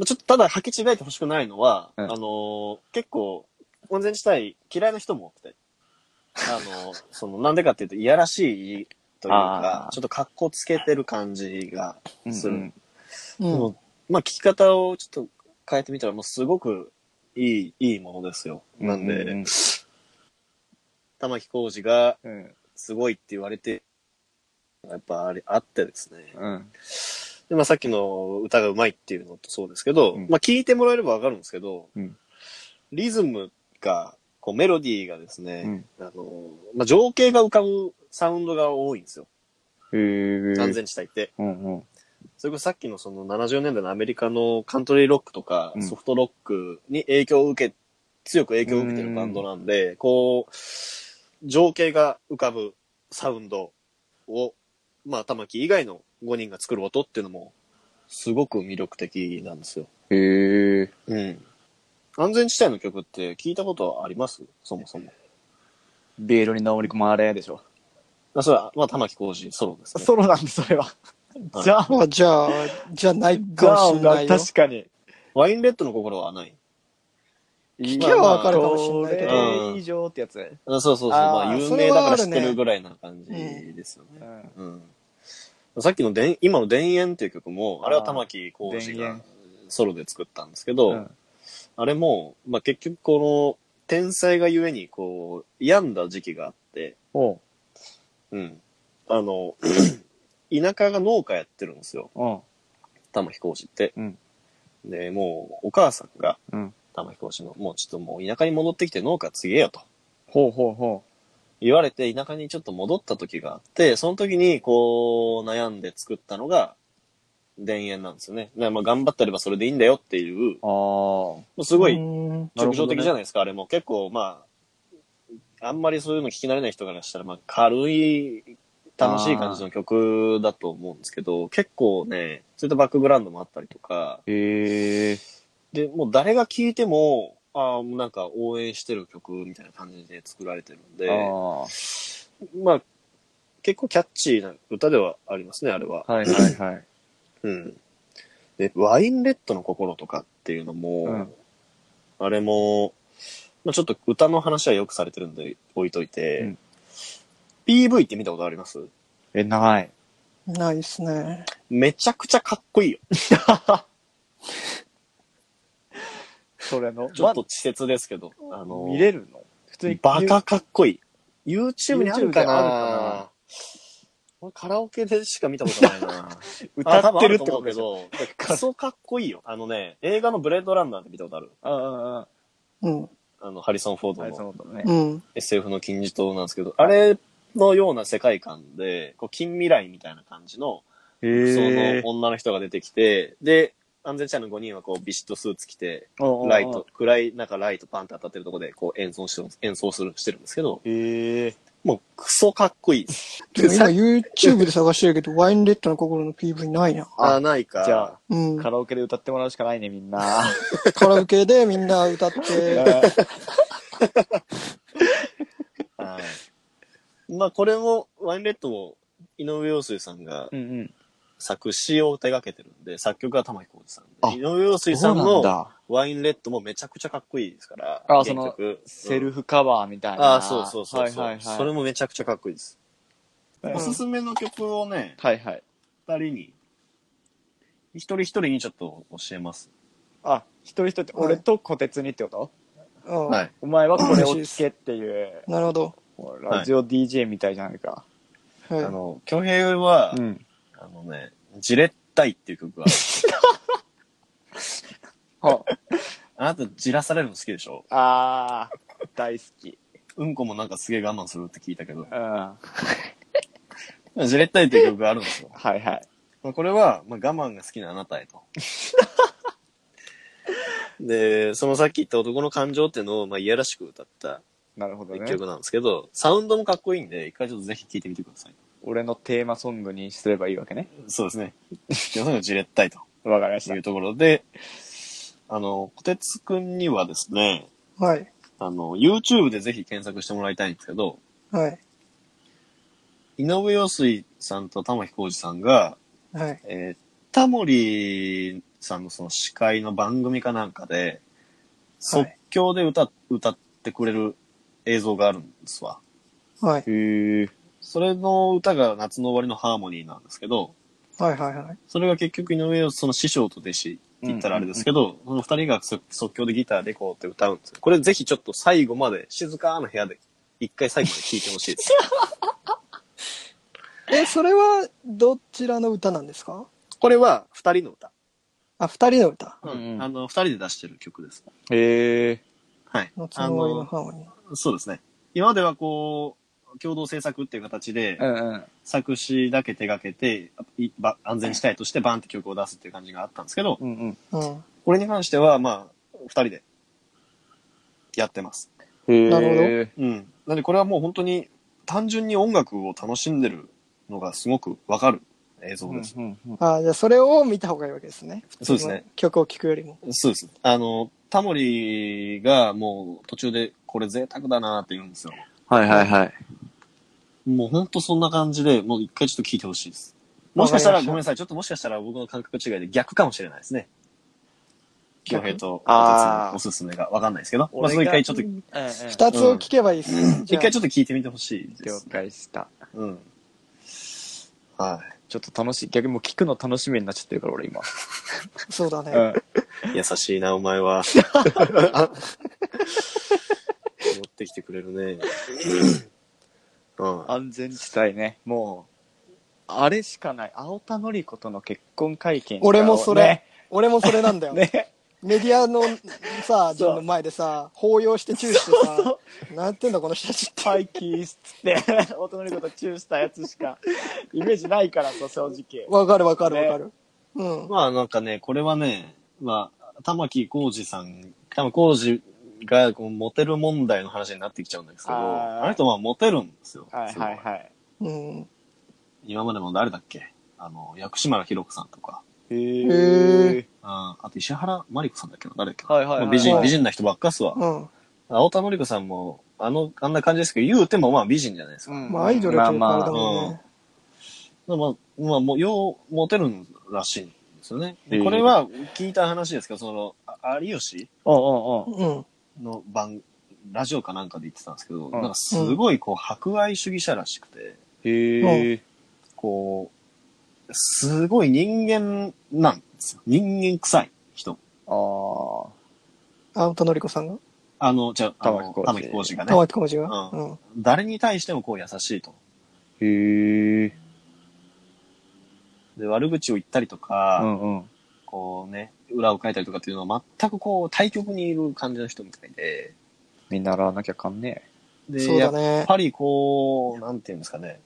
あちょっとただ履き違えてほしくないのは、うんあのー結構、安全地帯嫌いな人も多くて。あのーその、なんでかっていうと、いやらしいというかちょっと格好つけてる感じがする。うんうん。でもまあ、聞き方をちょっと変えてみたら、もうすごくいい、いいものですよ。なんで、うん玉置浩二がうん。すごいって言われて、やっぱあれ、あってですね。うん。で、まあさっきの歌がうまいっていうのとそうですけど、うんまあ聞いてもらえればわかるんですけど、うんリズムが、こうメロディーがですね、うんあの、まあ情景が浮かぶサウンドが多いんですよ。へー。安全地帯って。うんうん。それこそさっきのその70年代のアメリカのカントリーロックとかうんソフトロックに影響を受け、強く影響を受けてるバンドなんで、こう、情景が浮かぶサウンドを、まあ玉木以外の5人が作る音っていうのも、すごく魅力的なんですよ。へー。うん。安全地帯の曲って聞いたことあります？そもそも。ベールに登り込まれでしょ。あそれは、まあ玉木浩二ソロですね。ソロなんで、それは。はいじゃあ、まあ、じゃあ、じゃないじかもしれないよ。確かに。ワインレッドの心はない。聞けばわかるかもしんないけどこれ以上ってやつ。あそうそうそう。あーまあ有名だから知ってるぐらいな感じですよね。うん。うん。さっきのでん今の田園っていう曲も、あれは玉木浩二がソロで作ったんですけど、うんあれも、まあ結局この天才がゆえにこう、病んだ時期があって、おう。うん。あの、田舎が農家やってるんですよ。うん。玉木浩二って。うんで、もうお母さんが、うん。玉木浩二の、もうちょっともう田舎に戻ってきて農家継げよと。ほうほうほ言われて田舎にちょっと戻った時があって、その時にこう悩んで作ったのが田園なんですよね。だからまあ頑張ってればそれでいいんだよっていう、う。ああ。すごいうん直情的じゃないですか、あれも。結構まあ、あんまりそういうの聞き慣れない人からしたら、まあ軽い、楽しい感じの曲だと思うんですけど、結構ね、そういったバックグラウンドもあったりとか、へえ。で、もう誰が聴いても、ああ、もうなんか応援してる曲みたいな感じで作られてるんで、あまあ、結構キャッチーな歌ではありますね、あれは。あ。はいはいはい。うん。で、ワインレッドの心とかっていうのも、うんあれも、まあ、ちょっと歌の話はよくされてるんで置いといて、うん PV って見たことあります？え、ない。ないっすね。めちゃくちゃかっこいいよ。それの？ちょっと稚拙ですけど、あの、見れるの？普通に？バカかっこいい。YouTube にあるかな？俺カラオケでしか見たことないな。歌ってるってことでしょ。ると思うけど、クソかっこいいよ。あのね、映画のブレードランナーって見たことある？うんうんうん。うん。あの、ハリソン・フォードののことね。うん。SF の金字塔なんですけど、あれのような世界観で、こう近未来みたいな感じの、へそえの。女の人が出てきて、で、安全地帯の5人はこうビシッとスーツ着て、ライト、暗い中ライトパンって当たってるところでこう演奏してる、演奏する、してるんですけど、へえ。もうクソかっこいいです。でも今 YouTube で探してるけど、ワインレッドの心の PV ないな。あー、ないか。じゃあ、うん。カラオケで歌ってもらうしかないね、みんな。カラオケでみんな歌って、はい。まあこれも、ワインレッドも、井上陽水さんがうんうん。作詞を手掛けてるんで、作曲は玉置浩二さんあで。井上陽水さんのだ。ワインレッドもめちゃくちゃかっこいいですから。あその原曲セルフカバーみたいな。ああ、そうそうそうそう、はいはいはい。それもめちゃくちゃかっこいいです。んおすすめの曲をね、はいはい。二人に、一人一人にちょっと教えます。あ、一人一人って、俺と小鉄にってこと、うんはい。お前はこれを聞けっていう、なるほど。ラジオ DJ みたいじゃないか。はいあ。の、京平は、うん。あのね、じれったいっていう曲がある、はあなたじらされるの好きでしょ？あー、大好き。うんこもなんかすげえ我慢するって聞いたけどうん。、はじれったいっていう曲があるんですよ。いはい。まあこれは、まあ、我慢が好きなあなたへと。で、そのさっき言った男の感情っていうのを、まあ、いやらしく歌ったなるほどね。一曲なんですけど、サウンドもかっこいいんで、一回ちょっとぜひ聴いてみてください。俺のテーマソングにすればいいわけね。そうですね。皆さんがじれったいとわかりましたいう。ところで、あの、小鉄くんにはですね、はい。あの、YouTube でぜひ検索してもらいたいんですけど、はい。井上陽水さんと玉置浩二さんが、はい。えー、タモリさんのその司会の番組かなんかで、即興で歌、歌ってくれる映像があるんですわ。はい。へえ。それの歌が夏の終わりのハーモニーなんですけど、はい。はい。はい。それが結局井上陽水その師匠と弟子って言ったらあれですけど、その二人が即即興でギターでこうって歌うんですよ。これぜひちょっと最後まで静かな部屋で一回最後まで聴いてほしいです。え、それはどちらの歌なんですか？これは二人の歌。あ、二人の歌。うんうんあの、二人で出してる曲です。へえ。はい。あ夏の終わりのの、ハーモニー。そうですね。今まではこう、共同制作っていう形で、うんうん。作詞だけ手掛けて、いば安全地帯としてバンって曲を出すっていう感じがあったんですけど、うんうん。うん。これに関しては、まあ、二人でやってます。へえ。なるほどうん。なんでこれはもう本当に単純に音楽を楽しんでるのがすごくわかる映像です。うんうんあ、じゃあそれを見た方がいいわけですね。そうですね。曲を聴くよりも。そうです。あの、タモリがもう途中でこれ贅沢だなって言うんですよ。はいはいはい。もうほんとそんな感じで、もう一回ちょっと聞いてほしいです。もしかしたら、ごめんなさい。ちょっともしかしたら僕の感覚違いで逆かもしれないですね。京平とあーおすすめがわかんないですけど。まあ、それ一回ちょっと、二つを聴けばいいっす。じ一回ちょっと聞いてみてほしいで了す。解した。うん。はい。ちょっと楽しい。逆にもう聞くの楽しみになっちゃってるから、俺今。そうだね。うん。優しいな、お前は。持ってきてくれるね。うん。安全地帯ね。もう、あれしかない。青田のり子との結婚会見。俺もそれ、俺もそれなんだよ。ね。ね。メディアのさ、そうの前でさ、抱擁してチューしてさ、なんてんだこの人たちって。パイキースって、青田のり子とチューしたやつしか、イメージないからさ、正直。わかるわかるわかる。うん。まあなんかね、これはね、まあ、玉木浩二さん、玉木浩二がこうモテる問題の話になってきちゃうんですけど、あーあの人はモテるんですよ。はいはいはい。うん。今までも誰だっけ？あの、薬師丸ひろ子さんとか、へへえ。ああと石原まり子さんだっけな？誰だっけな？はいはいはいもう美人、はい美人な人ばっかっすわ。うん。青田のり子さんも、あの、あんな感じですけど、言うてもまあ美人じゃないですか。まあアイドルっていうかあれだまもんね。まあ、まあ、もう、よう、モテるんらしいんですよね。でこれは聞いた話ですけど、その、あ有吉？あ。うんうんうん。うん。の番、ラジオかなんかで言ってたんですけど、んなんかすごいこう、博愛主義者らしくて、へえ。こう、すごい人間なんですよ。人間臭い人。ああ。青田のり子さんが？あの、じゃあ、あの玉置浩二玉置浩二がね。玉置浩二が？ううん。誰に対してもこう優しいと。へえ。で、悪口を言ったりとうか、んうん。こうね、裏を書いたりとかっていうのは全くこう、対極にいる感じの人みたいで、見習わなきゃかんねで、そうだねやっぱりこう、なんていうんですかね、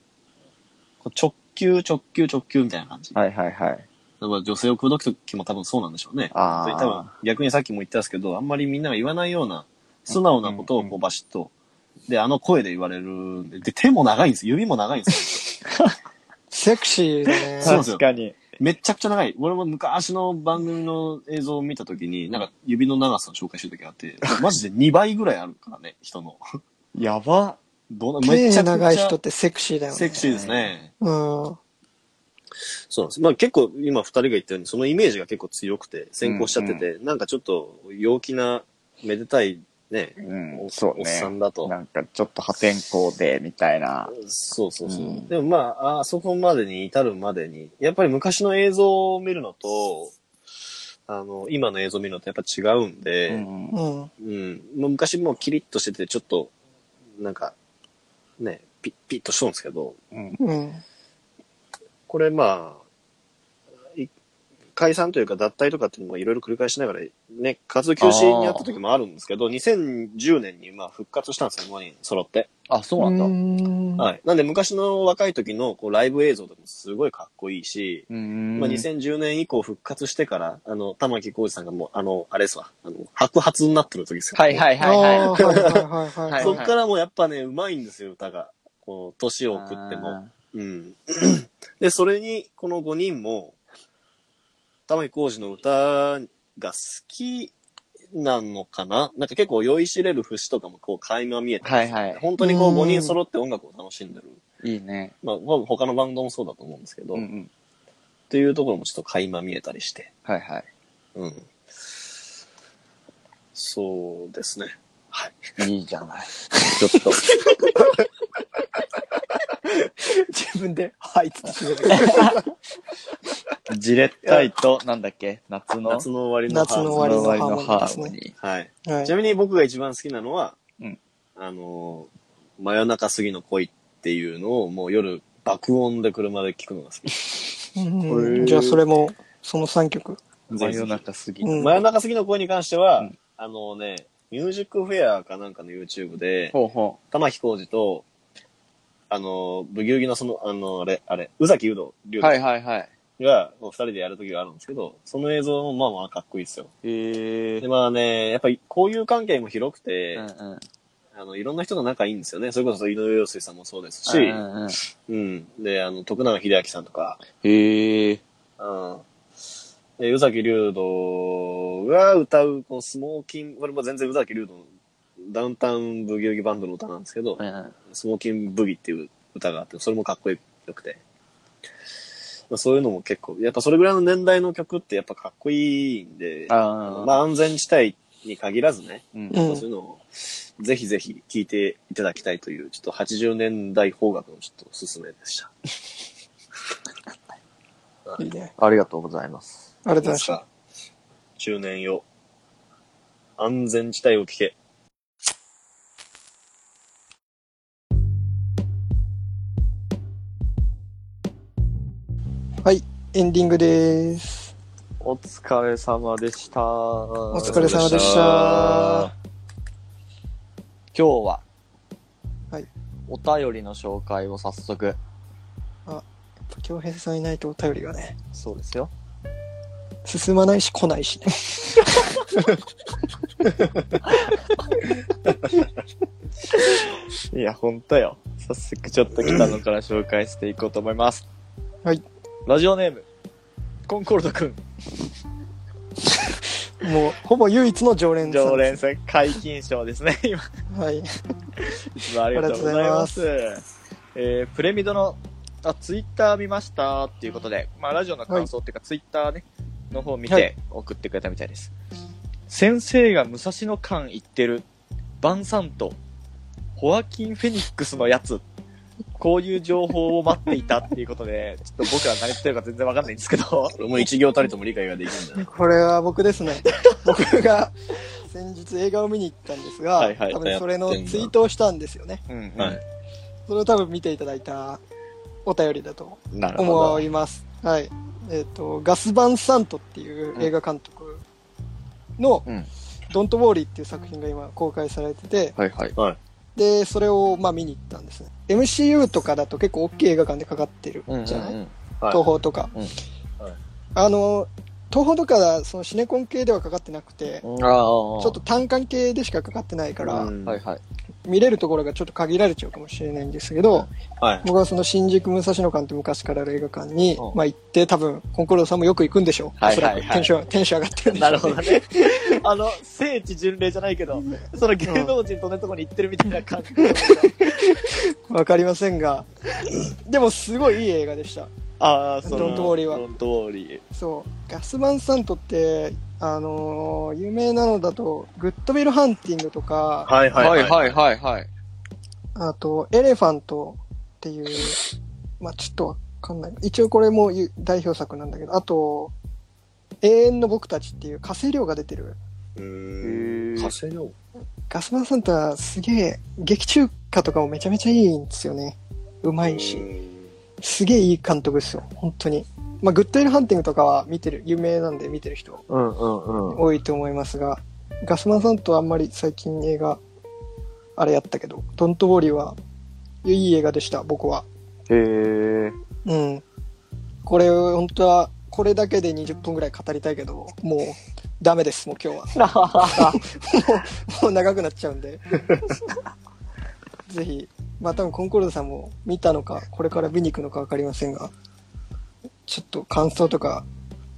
こう直球、直球、直球みたいな感じ。はいはいはい。例えば女性を口説く時も多分そうなんでしょうね。あー多分逆にさっきも言ったんですけど、あんまりみんなが言わないような素直なことをこうんうんうバシッと、で、あの声で言われるんで、で、手も長いんです指も長いんですよ。セクシーだね。確かに。めっちゃくちゃ長い。俺も昔の番組の映像を見た時に、なんか指の長さを紹介してる時があって、マジで2倍ぐらいあるからね、人の。やば。どうなめ手ちゃくちゃ長い人ってセクシーだよね。セクシーですね。うん。そうなんです。まあ結構今二人が言ったように、そのイメージが結構強くて、先行しちゃってて、なんかちょっと陽気な、めでたいね、うんおそうねおっさんだと。なんかちょっと破天荒で、みたいな。そうそうそう。うんでもまあ、あそこまでに至るまでに、やっぱり昔の映像を見るのと、あの、今の映像を見るのとやっぱ違うんで、うんうん。うん。もう昔もうキリッとしてて、ちょっと、なんか、ね、ピッ、ピッとしとるんですけど、うん。うん。これまあ、い解散というか脱退とかっていうのもいろいろ繰り返しながら、ね、活動休止にあった時もあるんですけど、2010年にまあ復活したんですよ、5人揃って。あ、そうなんだ。んはい。なんで昔の若い時のこうライブ映像でもすごいかっこいいし、うん。まあ、2010年以降復活してから、あの、玉木浩二さんがもう、あの、あれですわ、あの、白髪になってる時ですよ。はいはいはいあはい。そっからもうやっぱね、うまいんですよ、歌が。こう、年を食っても。うん。で、それに、この5人も、玉木浩二の歌が好きなのかな？なんか結構酔いしれる節とかもこう垣間見えて、はいはい。本当にこううん5人揃って音楽を楽しんでる。いいね。まあ、まあ他のバンドもそうだと思うんですけど、っうんうん。ていうところもちょっと垣間見えたりして。はいはい。うん。そうですね。はい。いいじゃない。ちょっと。自分で、はい、つってる。じれったいと、なんだっけ？夏の？夏の終わりの夏の終わりのハハーモニーはい。はいちなみに僕が一番好きなのは、うんあのー、真夜中過ぎの恋っていうのをもう夜爆音で車で聴くのが好き。うんじゃあそれも、その3曲。ー。真夜中過ぎ。うん真夜中過ぎの恋に関しては、うんあのね、ミュージックフェアかなんかの YouTube で、ほうほ玉置浩二と、あの、ブギウギのその、あの、あれ、あれ、宇崎竜斗、竜う。はい斗はいはい。が、こう二人でやる時があるんですけど、その映像もまあまあかっこいいですよ。へえで、。まあね、やっぱり交友関係も広くて、うんうん。あの、いろんな人が仲いいんですよね。それこそ井上陽水さんもそうですし、うんうんうん。で、あの、徳永秀明さんとか、へえ。うん。で、宇崎竜斗が歌う、このスモーキン、これも全然宇崎竜斗のダウンタウンブギウギバンドの歌なんですけど、うんうん。スモーキンブギっていう歌があって、それもかっこよくて。まあ、そういうのも結構、やっぱそれぐらいの年代の曲ってやっぱかっこいいんで、あまあ安全地帯に限らずね、うんうんそういうのをぜひぜひ聴いていただきたいという、ちょっと80年代邦楽のちょっとおすすめでした。いいね。ありがとうございます。ありがとうございました。中年よ。安全地帯を聞け。はい、エンディングです。お疲れ様でした。おお疲れ様でした。今日は、はい。お便りの紹介を早速。京平さんいないとお便りがね、そうですよ。進まないし来ないしね。いや、ほんとよ。早速ちょっと来たのから紹介していこうと思います。はい。ラジオネーム、コンコルドくん。もう、ほぼ唯一の常連さん。常連さん、解禁賞ですね、今。はい。いつもありがとうございます。えー、プレミドの、あ、ツイッター見ましたっていうことで、まあ、ラジオの感想っていうか、ツイッターね、の方見はいて送ってくれたみたいです。先生が武蔵野間行ってる、バンサント、ホアキン・フェニックスのやつ、こういう情報を待っていたっていうことで、ちょっと僕ら何言ってるか全然わかんないんですけど、も一行たりとも理解ができるんだね。これは僕ですね。僕が先日映画を見に行ったんですが、はいはい多分それのツイートをしたんですよね。うん、はい。それを多分見ていただいたお便りだと。思います。はい。えっ、と、ガス・バン・サントっていう映画監督の、うんドント・ウォーリーっていう作品が今公開されてて、はいはい。で、それをまあ見に行ったんですね。MCU とかだと結構大きい映画館でかかってるうんうんじゃない、うん。はい東宝とか。うんはいあの、東宝とかはそのシネコン系ではかかってなくて。ちちょっと単館系でしかかかってないから、うんはいはい。見れるところがちょっと限られちゃうかもしれないんですけど、はい。僕はその新宿武蔵野館って昔からある映画館に、うんまあ行って多分、コンコルドさんもよく行くんでしょう。はいはいはいおそらくテンション、テンション上がってるんでしょう、なるほどね。あの、聖地巡礼じゃないけど、その芸能人とねとこに行ってるみたいな感じ。わかりませんが、でもすごいいい映画でした。ああ、そのドントウォーリーはドントウォーリー。そう。ガスバンサントって、あのー有名なのだと、グッドウィルハンティングとか、はいはいはい。はいはいはい。あと、エレファントっていう、まあちょっとわかんない。一応これもゆ代表作なんだけど、あと、永遠の僕たちっていう加瀬亮が出てる。うーへん。ー加瀬のガスバンサントはすげえ、劇中歌とかもめちゃめちゃいいんですよね。うまいし。すげえいい監督ですよ。本当に。まあ、グッドエルハンティングとかは見てる、有名なんで見てる人。多いと思いますが、ガスマンさんとあんまり最近映画、あれやったけど、ドントウォーリーはいい映画でした、僕は。へえ。うん。これ、本当は、これだけで20分ぐらい語りたいけど、もう、ダメです、もう今日は。もう長くなっちゃうんで。ぜひ、まあ多分コンコルドさんも見たのか、これから見に行くのかわかりませんが、ちょっと感想とか、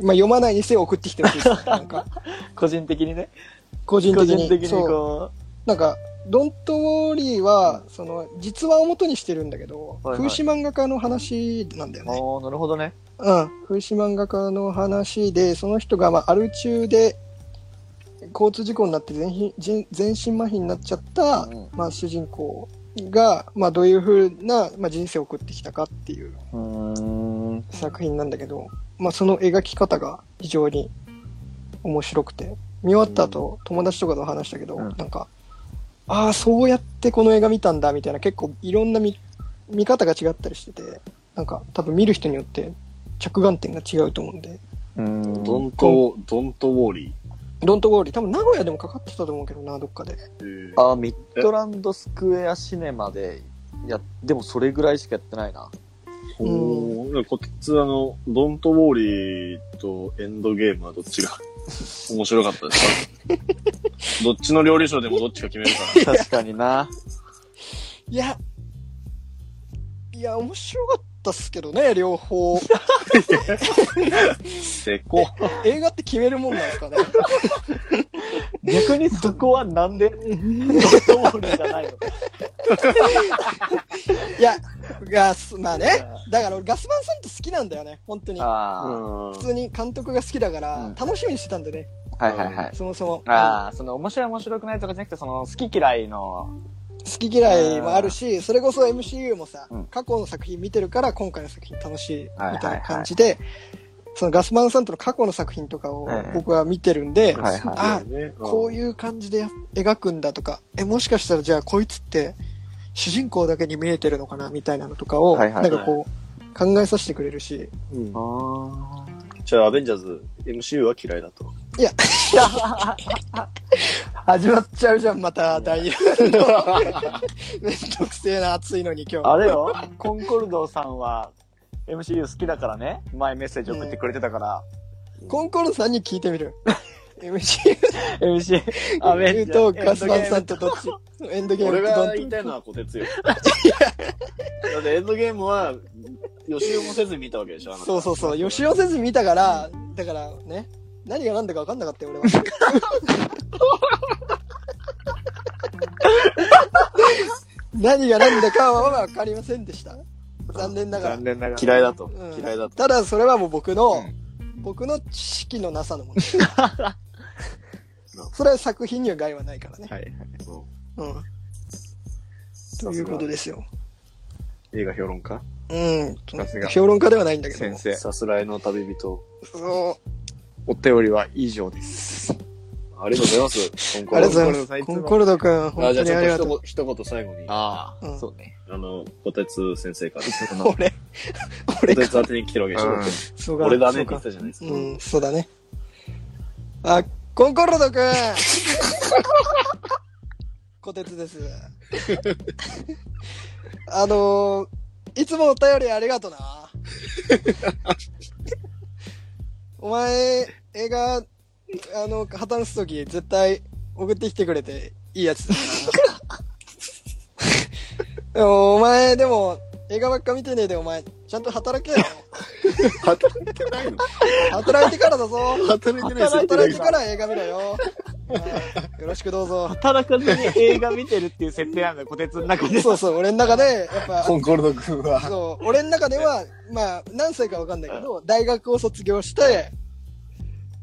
まあ読まないにせよ送ってきてほしいです。なんか、個人的にね。個人的に。個人的にそう。こなんか、ドントウォーリーは、その、実話を元にしてるんだけど、はいはい風刺漫画家の話なんだよう。あね。あ、なるほどね。うん。風刺漫画家の話で、その人が、まあ、アル中で、交通事故になって全身全全身麻痺になっちゃった、うんまあ、主人公が、まあ、どういう風な、まあ、人生を送ってきたかっていう。作品なんだけど、まあ、その描き方が非常に面白くて、見終わった後、友達とかと話したけど、うんなんか、ああ、そうやってこの映画見たんだ、みたいな結構いろんな見見方が違ったりしてて、なんか多分見る人によって着眼点が違うと思うんで、うーん。ドント、ドントウォーリドントウォーリー、多分名古屋でもかかってたと思うけどな、どっかで。ー。あーミッドランドスクエアシネマで、や、でもそれぐらいしかやってないな。ほーこっちあの、ドントウォーリーとエンドゲームはどっちが 面白かったですか？どっちの料理賞でもどっちか決めるか確かにな。いや、いや、面白かったっすけどね、両方。ら。せこ。映画って決めるもんなんですかね？逆にそこはなんで、ドントウォーリーじゃないの？いや、ガス、まあね。だから俺ガスマンさんって好きなんだよね、本当に。普通に監督が好きだから、うん楽しみにしてたんでね、あ。はいはいはい。そもそも。ああ、その面白い面白くないとかじゃなくて、その好き嫌いの、好き嫌いもあるし、それこそ MCU もさ、うん。過去の作品見てるから今回の作品楽しいみはいはい。たいな感じで、そのガスマンさんとの過去の作品とかをはいはい僕は見てるんで、はいはい。あ、ねこういう感じでや描くんだとか、え、もしかしたらじゃあこいつって主人公だけに見えてるのかなみたいなのとかを、はいはい。なんかこう、考えさせてくれるし、うん。あじゃあ、アベンジャーズ、MCU は嫌いだと。いや、始まっちゃうじゃん、また第2弾の。めんどくせえな、暑いのに今日。あれよ、コンコルドさんは MCU 好きだからね、前メッセージ送ってくれてたから、コンコルドさんに聞いてみる。MC MC、アベンジャとーガスマンさんとどっち？エンドゲーム。俺とが言いたいのは小鉄よ。だってエンドゲームは、予習もせずに見たわけでしょそうそうそう。予習をせずに見たから、だからね、何が何だか分かんなかったよ、俺は。何が何だかは分かりませんでした。残念ながら残。念ながら。嫌いだと。うん嫌いだと。ただ、それはもう僕の、うん僕の知識のなさのもの。それは作品には害はないからね。はいはい。うん。ということですよ。映画評論家？うん。さすが評論家ではないんだけど。先生、さすらいの旅人。そお便りは以上です。ありがとうございます。コンコあルドりがとうございます。コンコルドくん、あ、本当じゃあちょっにありがとう。と一言、一言最後に。あああ、うんそうね。の、小鉄先生から。俺、俺か。小鉄宛てに来てるわけでしょ、う俺だねってそうか言ったじゃないですか。うん、そうだね。あ、コンコルドくん小鉄です。あのー、いつもお便りありがとな。お前、映画、あの、破綻すとき、絶対送ってきてくれて、いいやつだな。でも、お前、でも、映画ばっか見てねえで、お前、ちゃんと働けよ。働いてないの？働いてからだぞ。働いてない働いてから映画見ろよ。は いよろしくどうぞ。働かずに映画見てるっていう設定なんだよ、こてつの中で。そうそう、俺の中で、やっぱ、コンコルド君は。そう、俺の中では、まあ、何歳かわかんないけど、大学を卒業して、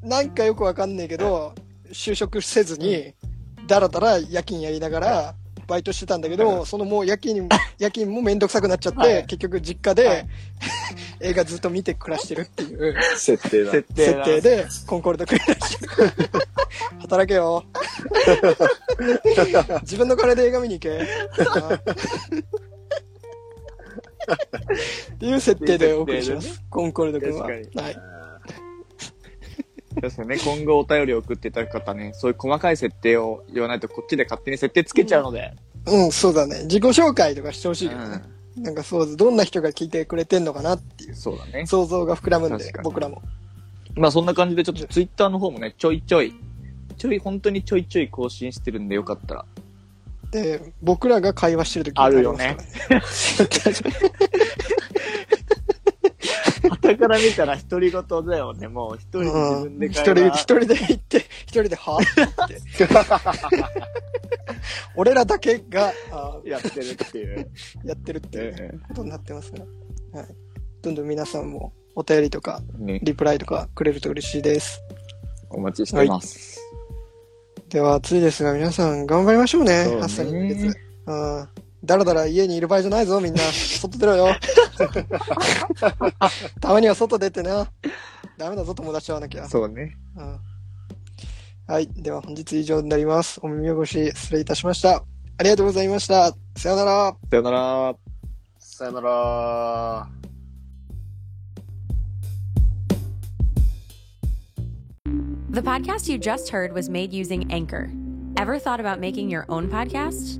なんかよくわかんないけど、就職せずに、だらだら夜勤やりながら、バイトしてたんだけど、そのもう夜勤、夜勤もめんどくさくなっちゃって、はい結局実家で、映画ずっと見て暮らしてるっていう設定だ。設定で、コンコルドくらいらしい。働けよ。自分の金で映画見に行け。あっていう設定でお送りします。コンコルド君は。確はい。ですよね。今後お便りを送っていただく方ね、そういう細かい設定を言わないとこっちで勝手に設定つけちゃうので。うん、そうだね。自己紹介とかしてほしいけどね。なんかそう、どんな人が聞いてくれてんのかなっていうそうだね。想像が膨らむんで確か、に僕らも。まあそんな感じでちょっとツイッターの方もね、ちょいちょい、ちょい、本当にちょいちょい更新してるんでよかったら。で、僕らが会話してる時あるよね。旗から見たら独り言だよね。もう一人で自うん。分で一人、一人で行って、一人ではって。俺らだけが、あやってるっていう。やってるっていうえことになってますね。はい。どんどん皆さんもお便りとか、えね、リプライとかくれると嬉しいです。お待ちしてます。では、暑いですが、皆さん頑張りましょうね。そうね暑さに向けて。うん。だらだら家にいる場合じゃないぞ、みんな。外出ろよ。たまには外出てな。ダメだぞ、友達と会わなきゃ。そうね。うん。はい。では、本日以上になります。お耳汚し、失礼いたしました。ありがとうございました。さようなら。さよなら。さよなら。The podcast you just heard was made using Anchor. Ever thought about making your own podcast?